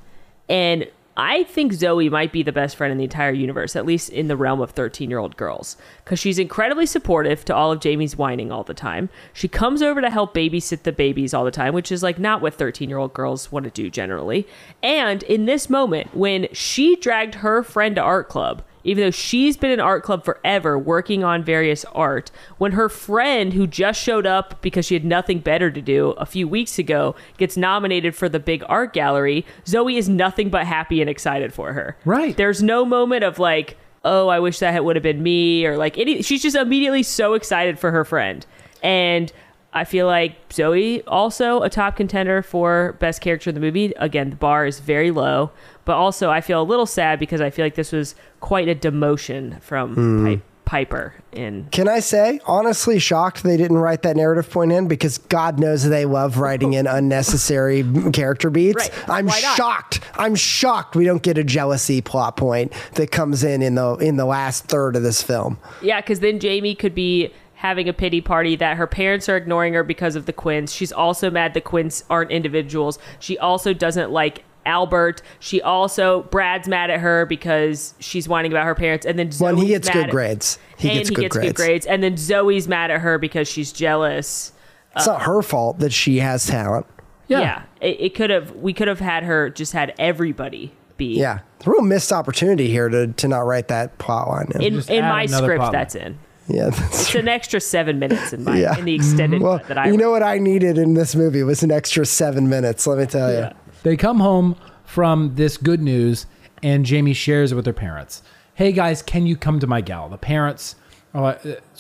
A: And I think Zoe might be the best friend in the entire universe, at least in the realm of 13 year old girls. Because she's incredibly supportive to all of Jamie's whining all the time. She comes over to help babysit the babies all the time, which is like not what 13 year old girls want to do generally. And in this moment, when she dragged her friend to art club, even though she's been in art club forever working on various art when her friend who just showed up because she had nothing better to do a few weeks ago gets nominated for the big art gallery zoe is nothing but happy and excited for her
B: Right.
A: there's no moment of like oh i wish that would have been me or like any she's just immediately so excited for her friend and I feel like Zoe also a top contender for best character in the movie. Again, the bar is very low, but also I feel a little sad because I feel like this was quite a demotion from hmm. Pi- Piper in
C: Can I say, honestly, shocked they didn't write that narrative point in because God knows they love writing in unnecessary character beats.
A: Right.
C: I'm shocked. I'm shocked we don't get a jealousy plot point that comes in in the in the last third of this film.
A: Yeah, because then Jamie could be having a pity party that her parents are ignoring her because of the Quints. She's also mad the Quints aren't individuals. She also doesn't like Albert. She also Brad's mad at her because she's whining about her parents, and then Zoe's
C: When he gets
A: mad
C: good
A: at-
C: grades, he gets,
A: he
C: good,
A: gets
C: grades.
A: good grades, and then Zoe's mad at her because she's jealous.
C: It's not her fault that she has talent.
A: Yeah, it, it could have. We could have had her just had everybody be.
C: Yeah, it's a real missed opportunity here to to not write that plot line. In.
A: In, in my script,
B: plot line.
A: that's in.
C: Yeah, that's
A: It's an extra seven minutes in my
C: Yeah.
A: in the extended
C: well.
A: cut that I.
C: You know what I needed in this movie was an extra seven minutes. Let me tell you.
A: Yeah.
B: They come home from this good news, and Jamie shares it with her parents. Hey guys, can you come to my gal? The parents, uh,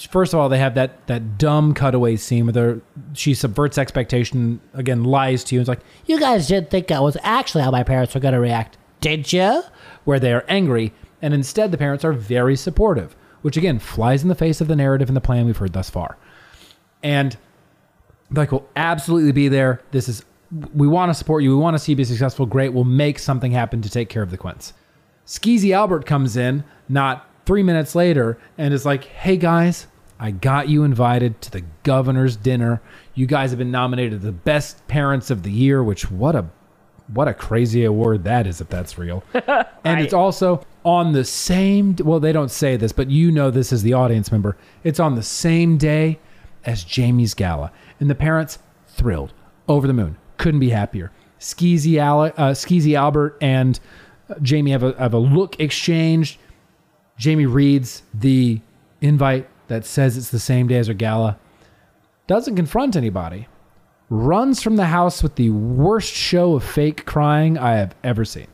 B: first of all, they have that that dumb cutaway scene with her. She subverts expectation again, lies to you. It's like
E: You guys didn't think that was actually how my parents were going to react, did you?
B: where they are angry, and instead the parents are very supportive, which again flies in the face of the narrative and the plan we've heard thus far. And like, we'll absolutely be there. This is, we want to support you. We want to see you be successful. Great. We'll make something happen to take care of the Quints. Skeezy Albert comes in not three minutes later and is like, hey guys, I got you invited to the governor's dinner. You guys have been nominated the best parents of the year, which what a what a crazy award that is if that's real. and it's also on the same well, they don't say this, but you know this as the audience member. It's on the same day as Jamie's gala. And the parents thrilled, over the moon, couldn't be happier. Skeezy, Ale- uh, Skeezy Albert and uh, Jamie have a, have a look exchanged. Jamie reads the invite that says it's the same day as her gala, doesn't confront anybody, runs from the house with the worst show of fake crying I have ever seen.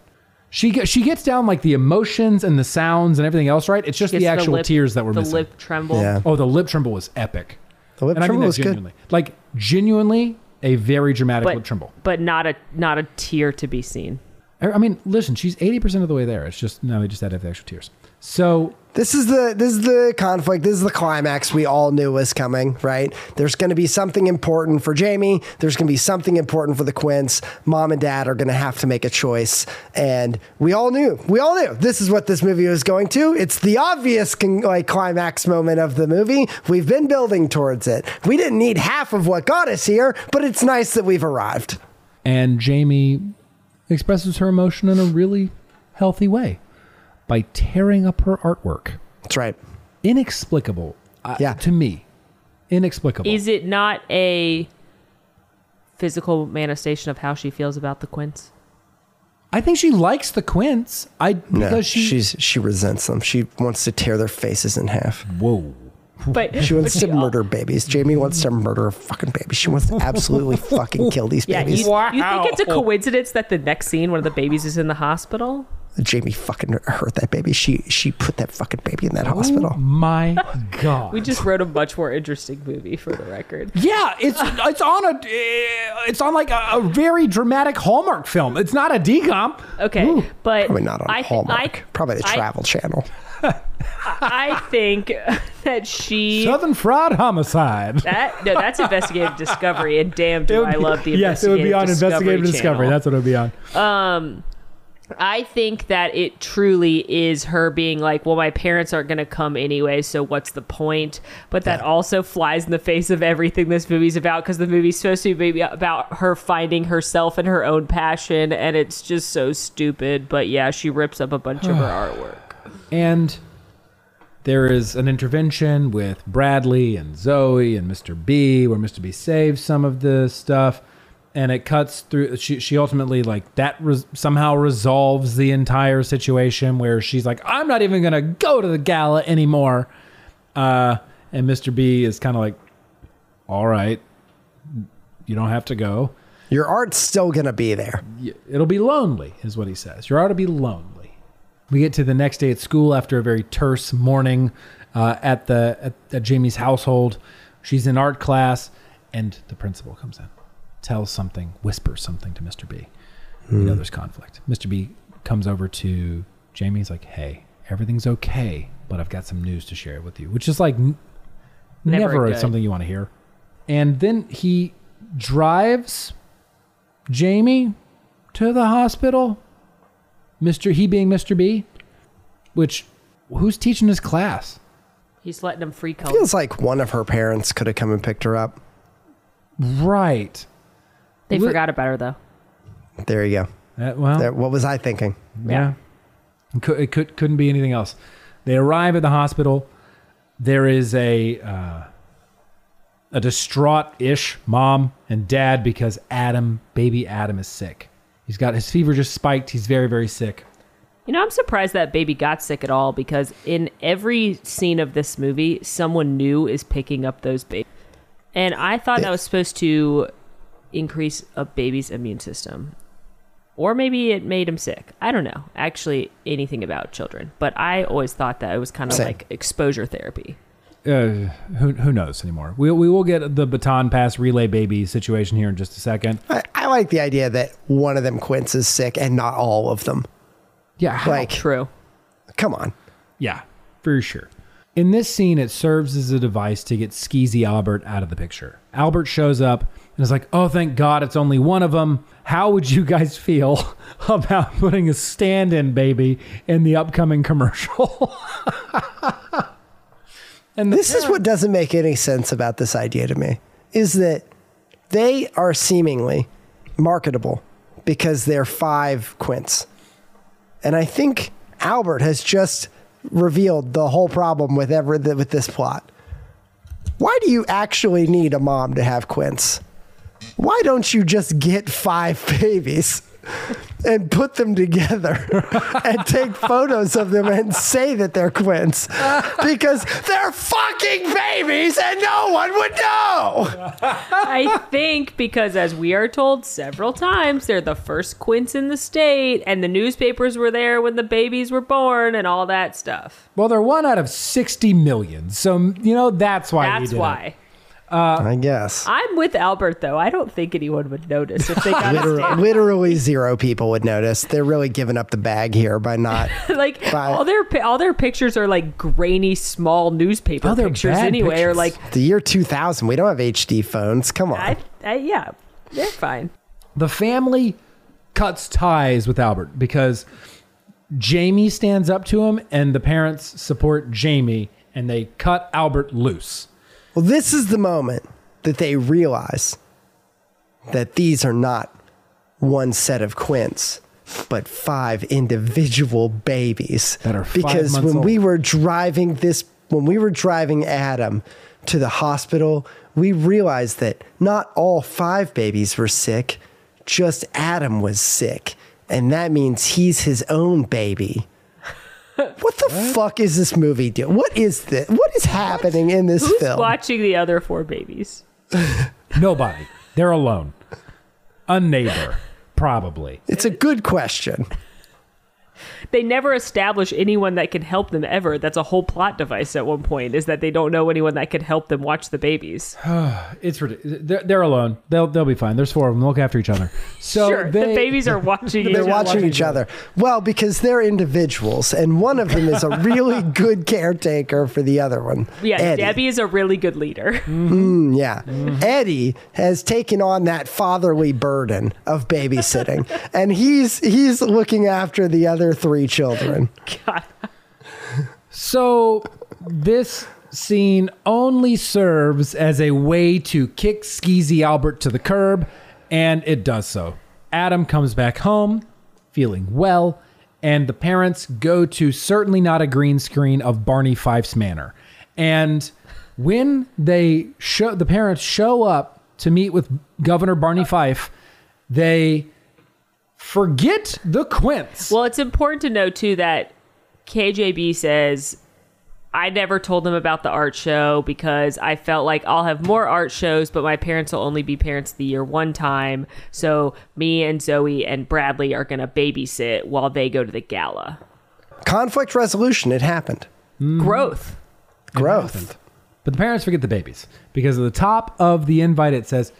B: She ge- she gets down like the emotions and the sounds and everything else right. It's just
A: Gets
B: the actual
A: lip-
B: tears that were missing.
A: the
B: missing.
A: lip tremble.
C: Yeah.
B: Oh, the lip tremble was epic.
C: The lip
B: and I mean
C: tremble
B: that
C: was good.
B: genuinely. Like genuinely a very dramatic
A: but
B: lip tremble.
A: but not a not a tear to be seen.
B: I I mean, listen, she's eighty percent of the way there. It's just now they just had to have the extra tears. So
C: This is the this is the conflict. This is the climax we all knew was coming, right? There's going to be something important for Jamie. There's going to be something important for the Quints. Mom and Dad are going to have to make a choice, and we all knew. We all knew this is what this movie was going to. It's the obvious con- like climax moment of the movie. We've been building towards it. We didn't need half of what got us here, but it's nice that we've arrived.
B: and Jamie expresses her emotion in a really healthy way by tearing up her artwork.
C: That's right.
B: Inexplicable, uh,
C: Yeah.
B: to me. Inexplicable.
A: Is it not a physical manifestation of how she feels about the Quints?
B: I think she likes the Quints. I because
C: No,
B: she.
C: she's she resents them. She wants to tear their faces in half.
B: whoa.
A: But
C: She wants
A: but
C: to
A: she-
C: murder babies. Jamie wants to murder a fucking baby. She wants to absolutely fucking kill these
A: Yeah, you,
C: babies.
A: you think it's a coincidence that the next scene, one of the babies is in the hospital?
C: Jamie fucking hurt that baby. She she put that fucking baby in that hospital.
B: Oh my God.
A: We just wrote a much more interesting movie for the record.
B: Yeah, it's it's on a it's on like a, a very dramatic Hallmark film. It's not a DCOM.
A: Okay, but
C: Probably not on
A: I, th-
C: Hallmark.
A: I,
C: Probably the
A: I-
C: Travel Channel.
A: I think that she
B: Southern Fried Homicide.
A: that no, that's investigative discovery, and damn, do I love the
B: yes, it would be on investigative discovery.
A: Channel.
B: That's what it would be on.
A: Um, I think that it truly is her being like, well, my parents aren't going to come anyway, so what's the point? But that also flies in the face of everything this movie's about because the movie's supposed to be about her finding herself and her own passion, and it's just so stupid. But yeah, she rips up a bunch of her artwork.
B: And there is an intervention with Bradley and Zoe and Mr. B, where Mr. B saves some of the stuff, and it cuts through. She she ultimately like that res- somehow resolves the entire situation where she's like, I'm not even gonna go to the gala anymore. Uh, and Mr. B is kind of like, all right, you don't have to go.
C: Your art's still gonna be there.
B: It'll be lonely, is what he says. Your art will be lonely. We get to the next day at school after a very terse morning uh, at the at, at Jamie's household. She's in art class, and the principal comes in, tells something, whispers something to Mr. B. We know hmm. there's conflict. Mr. B comes over to Jamie. He's like, "Hey, everything's okay, but I've got some news to share with you," which is like n-
A: Never
B: never something you want to hear. And then he drives Jamie to the hospital. Mr. He being Mr. B, which who's teaching his class?
A: He's letting him free color.
C: Feels like one of her parents could have come and picked her up.
B: Right.
A: They
B: Li-
A: forgot about her though.
C: There you go.
B: Uh, well,
C: There- What was I thinking?
B: Yeah. It, could, it could, couldn't be anything else. They arrive at the hospital. There is a uh, a distraught-ish mom and dad because Adam, baby Adam, is sick. He's got his fever just spiked. He's very, very sick.
A: You know, I'm surprised that baby got sick at all because in every scene of this movie, someone new is picking up those babies. And I thought that was supposed to increase a baby's immune system. Or maybe it made him sick. I don't know actually anything about children, but I always thought that it was kind of
C: Same.
A: like exposure therapy.
B: Uh, who, who knows anymore? We, we will get the baton pass relay baby situation here in just a second.
C: I, I like the idea that one of them Quints is sick and not all of them.
B: Yeah, how-
C: Like,
A: True.
C: come on.
B: Yeah, for sure. In this scene, it serves as a device to get Skeezy Albert out of the picture. Albert shows up and it's like, oh, thank God it's only one of them. How would you guys feel about putting a stand in baby in the upcoming commercial? and
C: This is what doesn't make any sense about this idea to me is that they are seemingly marketable because they're five quints. And I think Albert has just revealed the whole problem with ever with this plot. Why do you actually need a mom to have quints? Why don't you just get five babies and put them together and take photos of them and say that they're quints? Because they're fucking babies and no one would know.
A: I think because, as we are told several times, they're the first quints in the state, and the newspapers were there when the babies were born, and all that stuff.
B: well, they're one out of 60 million. So, you know, that's why
A: That's
B: did it.
A: Why.
C: I guess.
A: I'm with Albert, though. I don't think anyone would notice if they got
C: Literally, literally zero people would notice. They're really giving up the bag here by not.
A: like
C: Right.
A: all their all their pictures are like grainy, small newspaper
B: Oh, they're
A: pictures anyway. Or like,
C: The year 2000, we don't have HD phones. Come on.
A: I, I, yeah, they're fine.
B: the family cuts ties with Albert because Jamie stands up to him and the parents support Jamie and they cut Albert loose.
C: Well, this is the moment that they realize that these are not one set of quints, but five individual babies.
B: That are five
C: because when we were driving this, when we were driving Adam to the hospital, we realized that not all five babies were sick, just Adam was sick. And that means he's his own baby. What the fuck is this movie doing? What is this? What is happening in this
A: Who's
C: film?
A: watching the other four babies?
B: Nobody. They're alone. A neighbor, probably.
C: It's a good question.
A: They never establish anyone that can help them ever. That's a whole plot device at one point. Is that they don't know anyone that could help them watch the babies.
B: It's ridiculous. They're, they're alone. They'll they'll be fine. There's four of them. Look after each other. So
A: sure,
B: they,
A: the babies are watching. each
C: They're
A: other.
C: watching each other. Well, because they're individuals, and one of them is a really good caretaker for the other one.
A: Yeah,
C: Eddie.
A: Debbie is a really good leader.
C: Mm, yeah. Eddie has taken on that fatherly burden of babysitting, and he's he's looking after the other three children.
A: God.
B: So this scene only serves as a way to kick Skeezy Albert to the curb, and it does so. Adam comes back home feeling well, and the parents go to certainly not a green screen of Barney Fife's manor. And when they show the parents show up to meet with Governor Barney Fife, they forget the Quints.
A: Well, it's important to note too that KJB says I never told them about the art show because I felt like I'll have more art shows, but my parents will only be parents of the year one time. So me and Zoe and Bradley are going to babysit while they go to the gala.
C: Conflict resolution. It happened. Mm.
A: Growth.
C: Growth.
B: But the parents forget the babies because at the top of the invite it says,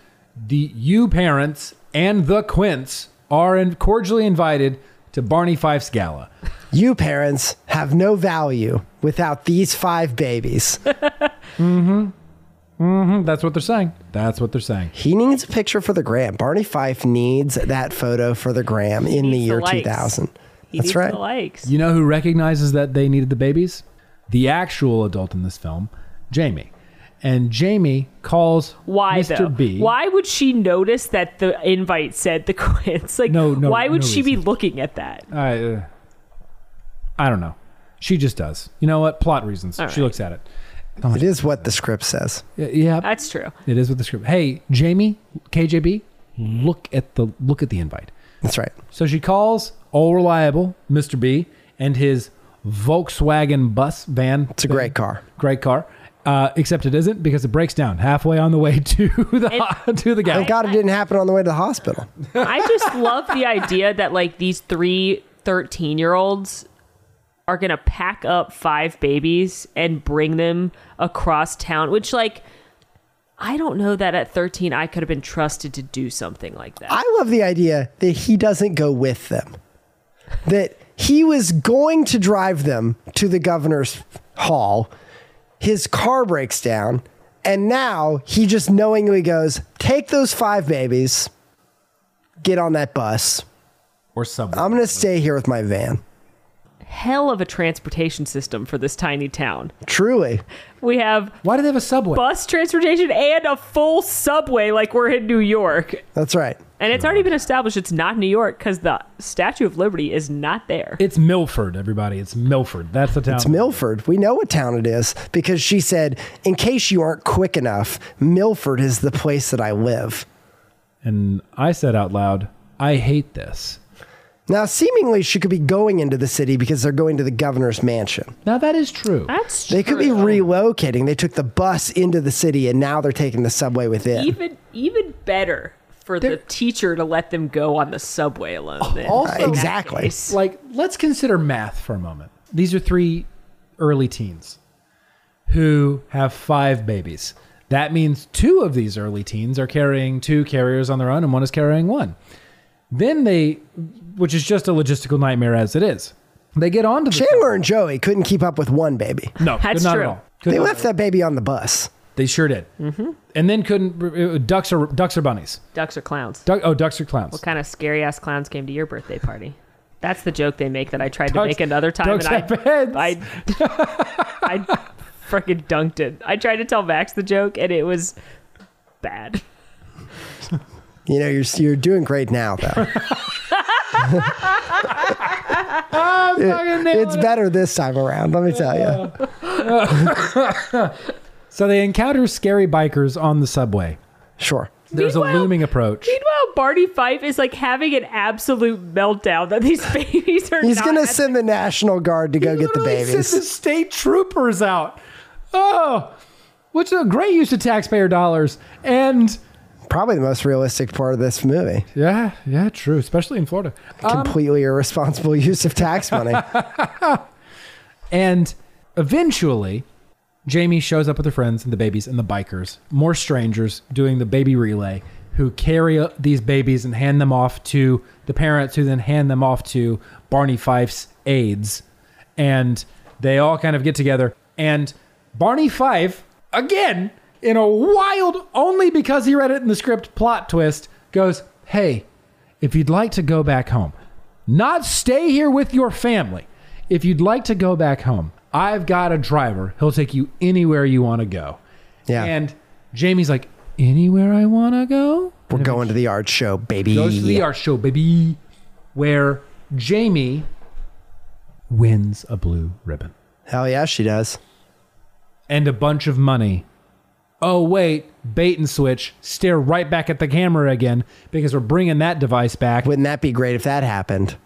B: "The you parents and the Quints are in- cordially invited to Barney Fife's gala."
C: You parents have no value without these five babies.
B: mm-hmm. Mm-hmm. That's what they're saying. That's what they're saying.
C: He needs a picture for the gram. Barney Fife needs that photo for the gram in the
A: needs the
C: year 2000.
A: He
C: That's
A: needs
C: right.
A: the likes.
B: You know who recognizes that they needed the babies? The actual adult in this film, Jamie. And Jamie calls
A: Why
B: Mr.
A: though?
B: B.
A: Why would she notice that the invite said the Quints? Like,
B: No, no,
A: why would
B: no
A: she be looking at that?
B: I, uh, I don't know. She just does. You know what? Plot reasons.
A: All
B: She
A: right.
B: looks at it.
C: It is what the script says.
B: Yeah, yeah,
A: That's true.
B: it is with the script. Hey, Jamie, KJB, look at the look at the invite.
C: That's right.
B: So she calls all reliable Mr. B and his Volkswagen bus van.
C: It's a great car.
B: great car. Uh, except it isn't because it breaks down halfway on the way to the to the gas.
C: Thank God it didn't happen on the way to the hospital.
A: I just love the idea that like these three 13 year olds are going to pack up five babies and bring them across town, which like I don't know that at 13 I could have been trusted to do something like that.
C: I love the idea that he doesn't go with them. That he was going to drive them to the governor's hall. His car breaks down. And now he just knowingly goes, take those five babies, get on that bus.
B: or subway.
C: I'm to stay here with my van.
A: Hell of a transportation system for this tiny town.
C: Truly.
A: We have
B: Why do they have a subway?
A: bus transportation and a full subway like we're in New York.
C: That's right.
A: And it's already been established it's not New York because the Statue of Liberty is not there.
B: it's Milford, everybody. It's Milford. That's the town.
C: It's Milford. We know what town it is because she said, in case you aren't quick enough, Milford is the place that I live.
B: and I said out loud, I hate this.
C: Now, seemingly, she could be going into the city because they're going to the governor's mansion.
B: Now that is true.
A: That's true.
C: They could be
A: true.
C: relocating. They took the bus into the city and now they're taking the subway within.
A: even even better for the teacher to let them go on the subway alone. Then.
B: Oh, also-
A: In that
C: Exactly.
A: case.
B: like let's consider math for a moment. These are three early teens who have five babies. That means two of these early teens are carrying two carriers on their own and one is carrying one. Then they which is just a logistical nightmare as it is. They get onto the
C: Chandler and Joey couldn't keep up with one baby.
B: No,
A: That's
B: not
A: true.
B: at all.
C: They
B: Couldn't-
C: left that baby on the bus.
B: They sure did. Mm-hmm. And then couldn't ducks or ducks or bunnies.
A: Ducks are clowns.
B: Duck, oh, ducks or clowns.
A: What kind of scary ass clowns came to your birthday party? That's the joke they make that I tried to make another time
B: ducks
A: and
B: have heads.
A: I I, I freaking dunked it. I tried to tell Max the joke and it was bad.
C: You know, you're, you're doing great now, though.
B: Fucking nailed
C: it's
B: it.
C: better this time around, let me tell you.
B: So they encounter scary bikers on the subway.
C: Sure.
B: There's a looming approach.
A: Meanwhile, Barney Fife is like having an absolute meltdown that these babies are
C: He's
A: not
C: going to
A: at
C: send the National Guard to go get the
B: Literally sent
C: babies.
B: the state troopers out. Oh, which is a great use of taxpayer dollars. And
C: Probably the most realistic part of this movie.
B: yeah, yeah, true, especially in Florida. Um,
C: Completely irresponsible use of tax money.
B: And eventually, Jamie shows up with her friends and the babies and the bikers, more strangers doing the baby relay, who carry uh, these babies and hand them off to the parents, who then hand them off to Barney Fife's aides. And they all kind of get together. And Barney Fife, again, in a wild, only because he read it in the script plot twist, goes, Hey, if you'd like to go back home, not stay here with your family. If you'd like to go back home, I've got a driver. He'll take you anywhere you want to go.
C: Yeah.
B: And Jamie's like, anywhere I want to go?
C: We're going to the art show, baby.
B: Goes to the art show, baby, where Jamie wins a blue ribbon
C: Hell yeah, she does.
B: and a bunch of money. Oh, wait, bait and switch. Stare right back at the camera again because we're bringing that device back.
C: Wouldn't that be great if that happened?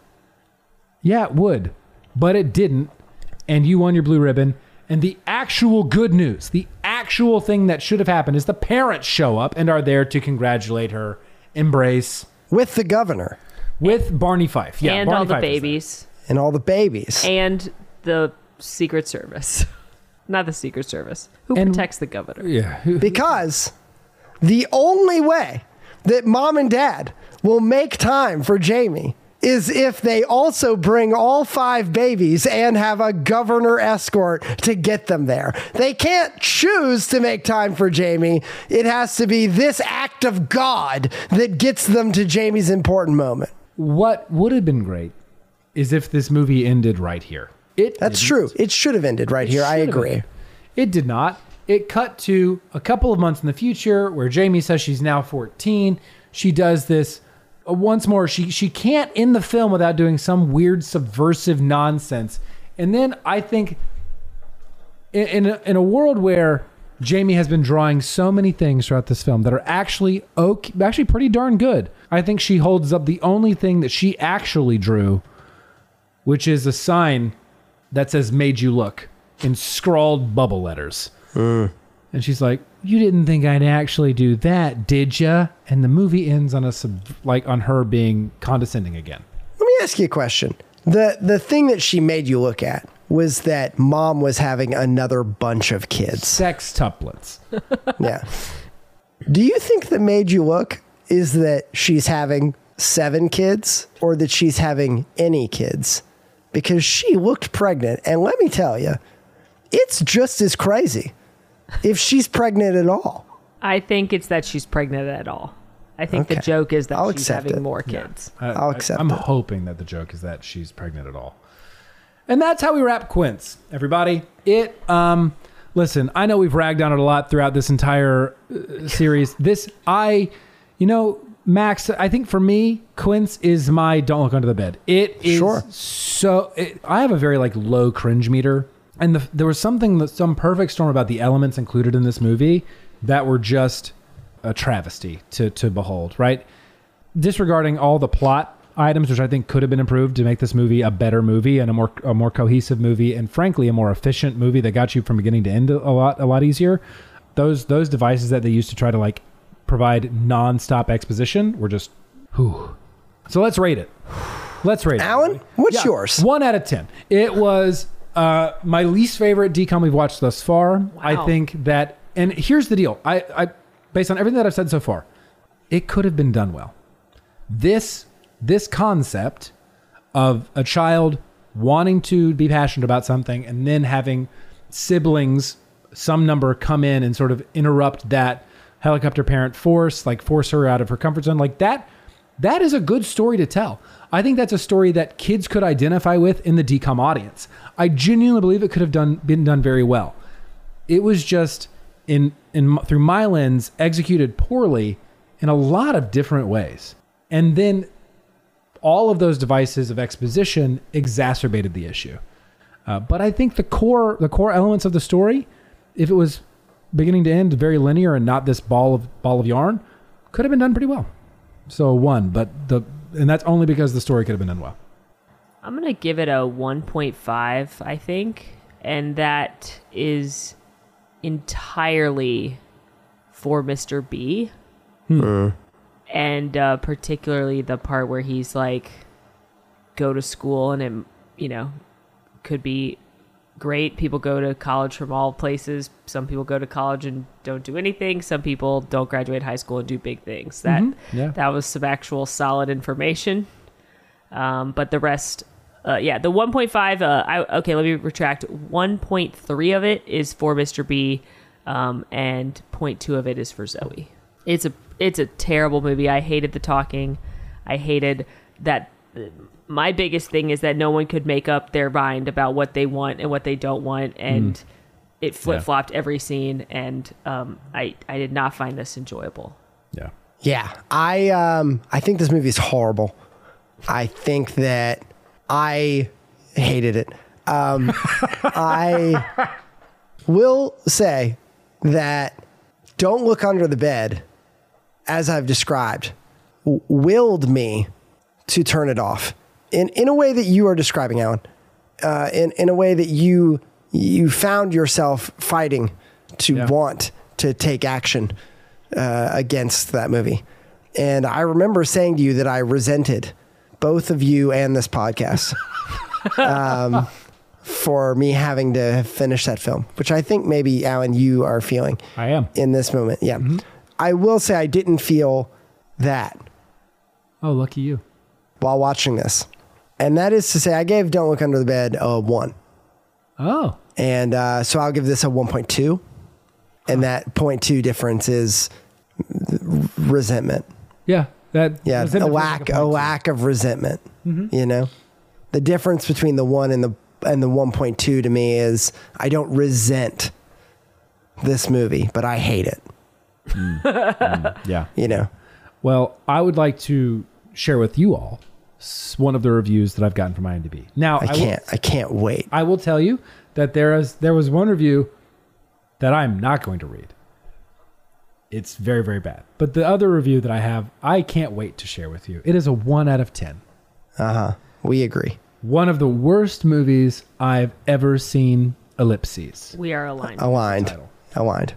B: Yeah, it would, but it didn't. And you won your blue ribbon. And the actual good news, the actual thing that should have happened is the parents show up and are there to congratulate her, embrace
C: With the governor
B: with Barney Fife. Yeah,
A: and
B: Barney
A: all the
B: Fife
A: babies
C: and all the babies.
A: and the Secret Service. Not the Secret Service. Who
B: And-
A: protects the governor?
B: Yeah.
C: Because the only way that mom and dad will make time for Jamie is if they also bring all five babies and have a governor escort to get them there. They can't choose to make time for Jamie. It has to be this act of God that gets them to Jamie's important moment.
B: What would have been great is if this movie ended right here. It
C: That's
B: didn't.
C: true. It should have ended right here. I agree.
B: been. It did not. it cut to a couple of months in the future where Jamie says she's now 14. She does this uh, once more. She she can't end the film without doing some weird subversive nonsense. And then I think in in a, in a world where Jamie has been drawing so many things throughout this film that are actually okay, actually pretty darn good. I think she holds up the only thing that she actually drew, which is a sign that says "Made you look" in scrawled bubble letters. And she's like, "You didn't think I'd actually do that, did ya?" And the movie ends on a sub, like on her being condescending again.
C: Let me ask you a question. The the thing that she made you look at was that mom was having another bunch of kids.
B: sex Sextuplets.
C: Yeah. Do you think that made you look is that she's having seven kids or that she's having any kids? Because she looked pregnant, and let me tell you, it's just as crazy if she's pregnant at all.
A: I think it's that she's pregnant at all. I think the joke is that
C: I'll
A: she's having
C: it.
A: more kids.
B: I-
C: I'll
B: I-
C: accept
B: I'm
C: it.
B: hoping that the joke is that she's pregnant at all. And that's how we wrap Quints, everybody. It, um, listen, I know we've ragged on it a lot throughout this entire uh, series. This, I, you know, Max, I think for me, Quints is my don't look under the bed. It is
C: Sure.
B: so, it, I have a very like low cringe meter. And the, there was something, that, some perfect storm about the elements included in this movie that were just a travesty to, to behold, right? disregarding all the plot items, which I think could have been improved to make this movie a better movie and a more a more cohesive movie, and frankly a more efficient movie that got you from beginning to end a lot a lot easier. Those those devices that they used to try to like provide nonstop exposition We're just whew. So let's rate it. Let's rate it.
C: Alan,
B: everybody.
C: what's yours?
B: One out of ten. It was uh, my least favorite DCOM we've watched thus far. I think that, and here's the deal. I, I, based on everything that I've said so far, it could have been done well. This, this concept of a child wanting to be passionate about something and then having siblings, some number, come in and sort of interrupt that helicopter parent force, like force her out of her comfort zone, like that. That is a good story to tell. I think that's a story that kids could identify with in the DCOM audience. I genuinely believe it could have done been done very well. It was just in in through my lens executed poorly in a lot of different ways. And then all of those devices of exposition exacerbated the issue. Uh, but I think the core the core elements of the story, if it was beginning to end very linear and not this ball of ball of yarn, could have been done pretty well. So one, but the and that's only because the story could have been done well.
A: I'm gonna give it a 1.5, I think, and that is entirely for Mr. B, and uh, particularly the part where he's like, go to school, and it, you know, could be great. People go to college from all places. Some people go to college and don't do anything. Some people don't graduate high school and do big things. That
B: Yeah.
A: that was some actual solid information. Um, but the rest, uh, yeah, the 1.5. Uh, I, okay, let me retract. 1.3 of it is for Mr. B, um, and 0.2 of it is for Zoe. It's a it's a terrible movie. I hated the talking. I hated that. My biggest thing is that no one could make up their mind about what they want and what they don't want, and it flip flopped every scene. And um, I I did not find this enjoyable.
B: Yeah.
C: Yeah, I um I think this movie is horrible. I think that I hated it. Um, I will say that "Don't Look Under the Bed," as I've described, willed me to turn it off in in a way that you are describing, Alan. Uh, in in a way that you you found yourself fighting to
B: Yeah.
C: want to take action uh, against that movie. And I remember saying to you that I resented both of you and this podcast um, for me having to finish that film, which I think maybe, Alan, you are feeling
B: I am.
C: in this moment. Yeah. I will say I didn't feel that
B: Oh, lucky you.
C: While watching this. And that is to say, I gave Don't Look Under the Bed a one.
B: Oh.
C: And uh, so I'll give this a 1.2. And that 0.2 difference is resentment.
B: Yeah. That
C: Yeah, a lack
B: like
C: a
B: point two.
C: lack of resentment. Mm-hmm. You know, the difference between the one and the and the one point two to me is I don't resent this movie, but I hate it. Mm. Mm.
B: Yeah.
C: You know,
B: Well, I would like to share with you all s- one of the reviews that I've gotten from IMDb. Now,
C: I
B: will-
C: can't. I can't wait.
B: I will tell you that there is there was one review that I'm not going to read. It's very very bad. But the other review that I have, I can't wait to share with you. It is a 1 out of 10. Uh huh.
C: We agree.
B: One of the worst movies I've ever seen, ellipses.
A: We are aligned.
C: Aligned. Aligned.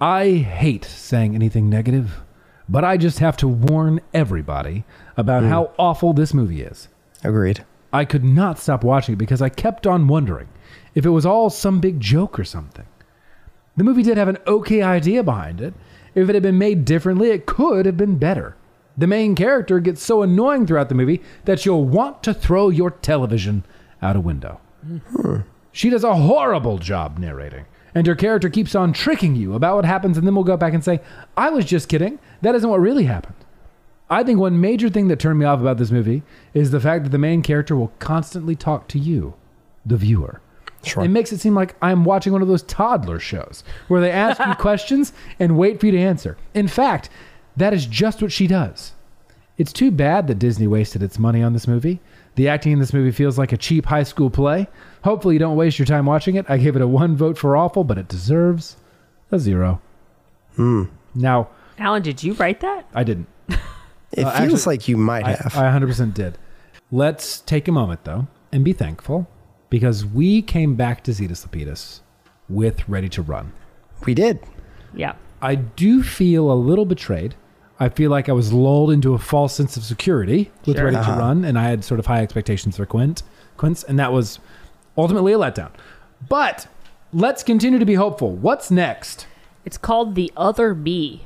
B: I hate saying anything negative, but I just have to warn everybody about hmm. how awful this movie is.
C: Agreed.
B: I could not stop watching it because I kept on wondering if it was all some big joke or something. The movie did have an okay idea behind it. If it had been made differently, it could have been better. The main character gets so annoying throughout the movie that you'll want to throw your television out a window. Hmm. She does a horrible job narrating, and her character keeps on tricking you about what happens, and then we'll go back and say, I was just kidding. That isn't what really happened. I think one major thing that turned me off about this movie is the fact that the main character will constantly talk to you, the viewer.
C: Sure.
B: It makes it seem like I'm watching one of those toddler shows where they ask you questions and wait for you to answer. In fact, that is just what she does. It's too bad that Disney wasted its money on this movie. The acting in this movie feels like a cheap high school play. Hopefully, you don't waste your time watching it. I gave it a one vote for awful, but it deserves a zero. Hmm. Now,
A: Alan, did you write that?
B: I didn't.
C: It
B: Uh,
C: feels
B: actually,
C: like you might
B: I,
C: have.
B: I 100% did. Let's take a moment, though, and be thankful because we came back to Zetus Lapidus with Ready to Run.
C: we did.
A: Yeah.
B: I do feel a little betrayed. I feel like I was lulled into a false sense of security with
A: Sure.
B: Ready
C: Uh-huh.
B: to Run, and I had sort of high expectations for Quint, Quints, and that was ultimately a letdown. But let's continue to be hopeful. What's next?
A: It's called The Other Me,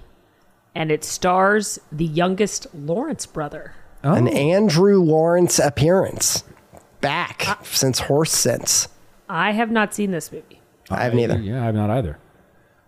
A: and it stars the youngest Lawrence brother.
B: Oh,
C: An Andrew Lawrence appearance. Back since Horse Sense.
A: I have not seen this movie.
C: I have neither.
B: Yeah, I'm not either.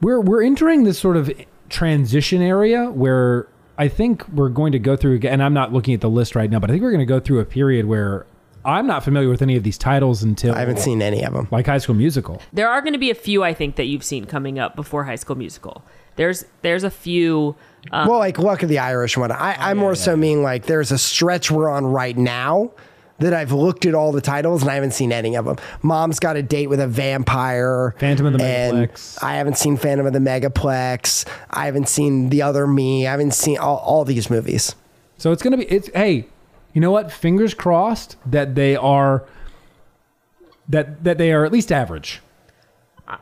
B: We're we're entering this sort of transition area where I think we're going to go through, and I'm not looking at the list right now, but I think we're going to go through a period where I'm not familiar with any of these titles until
C: I haven't seen any of them.
B: like High School Musical.
A: There are going to be a few I think that you've seen coming up before High School Musical. There's there's a few. Um,
C: well, like Luck of the Irish one. I,
B: Oh,
C: I more so mean like there's a stretch we're on right now that I've looked at all the titles and I haven't seen any of them. Mom's got a date with a vampire.
B: Phantom of the
C: and
B: Megaplex.
C: I haven't seen Phantom of the Megaplex. I haven't seen The Other Me. I haven't seen all, all these movies.
B: So it's going to be it's hey, you know what? Fingers crossed that they are that that they are at least average.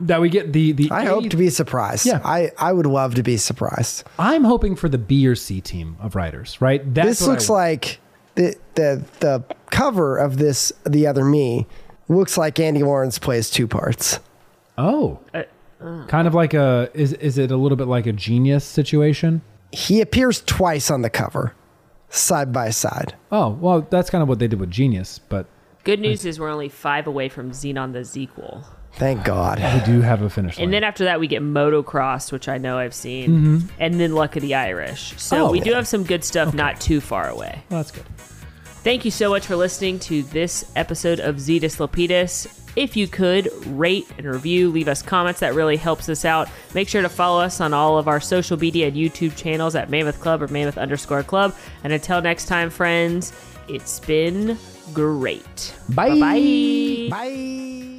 B: That we get the the
C: I
B: A-
C: hope to be surprised.
B: Yeah.
C: I, I would love to be surprised.
B: I'm hoping for the B or C team of writers, right? That's
C: this looks like the, the the cover of this The Other Me looks like Andy Lawrence plays two parts.
B: Oh.
A: Uh,
B: kind of like a is is it a little bit like a genius situation?
C: He appears twice on the cover, side by side.
B: Oh, well, that's kind of what they did with Genius, but
A: good news is we're only five away from Zenon the sequel.
C: Thank God.
B: we do have a finish line.
A: And then after that, we get Motocross, which I know I've seen, mm-hmm. and then Luck of the Irish. So
B: Oh.
A: we do have some good stuff not too far away.
B: well, that's good.
A: Thank you so much for listening to this episode of Zetus Lapidus. If you could rate and review, leave us comments, that really helps us out. Make sure to follow us on all of our social media and YouTube channels at Mammoth Club or Mammoth underscore Club. And until next time, friends, it's been great.
B: Bye.
A: Bye.
C: Bye.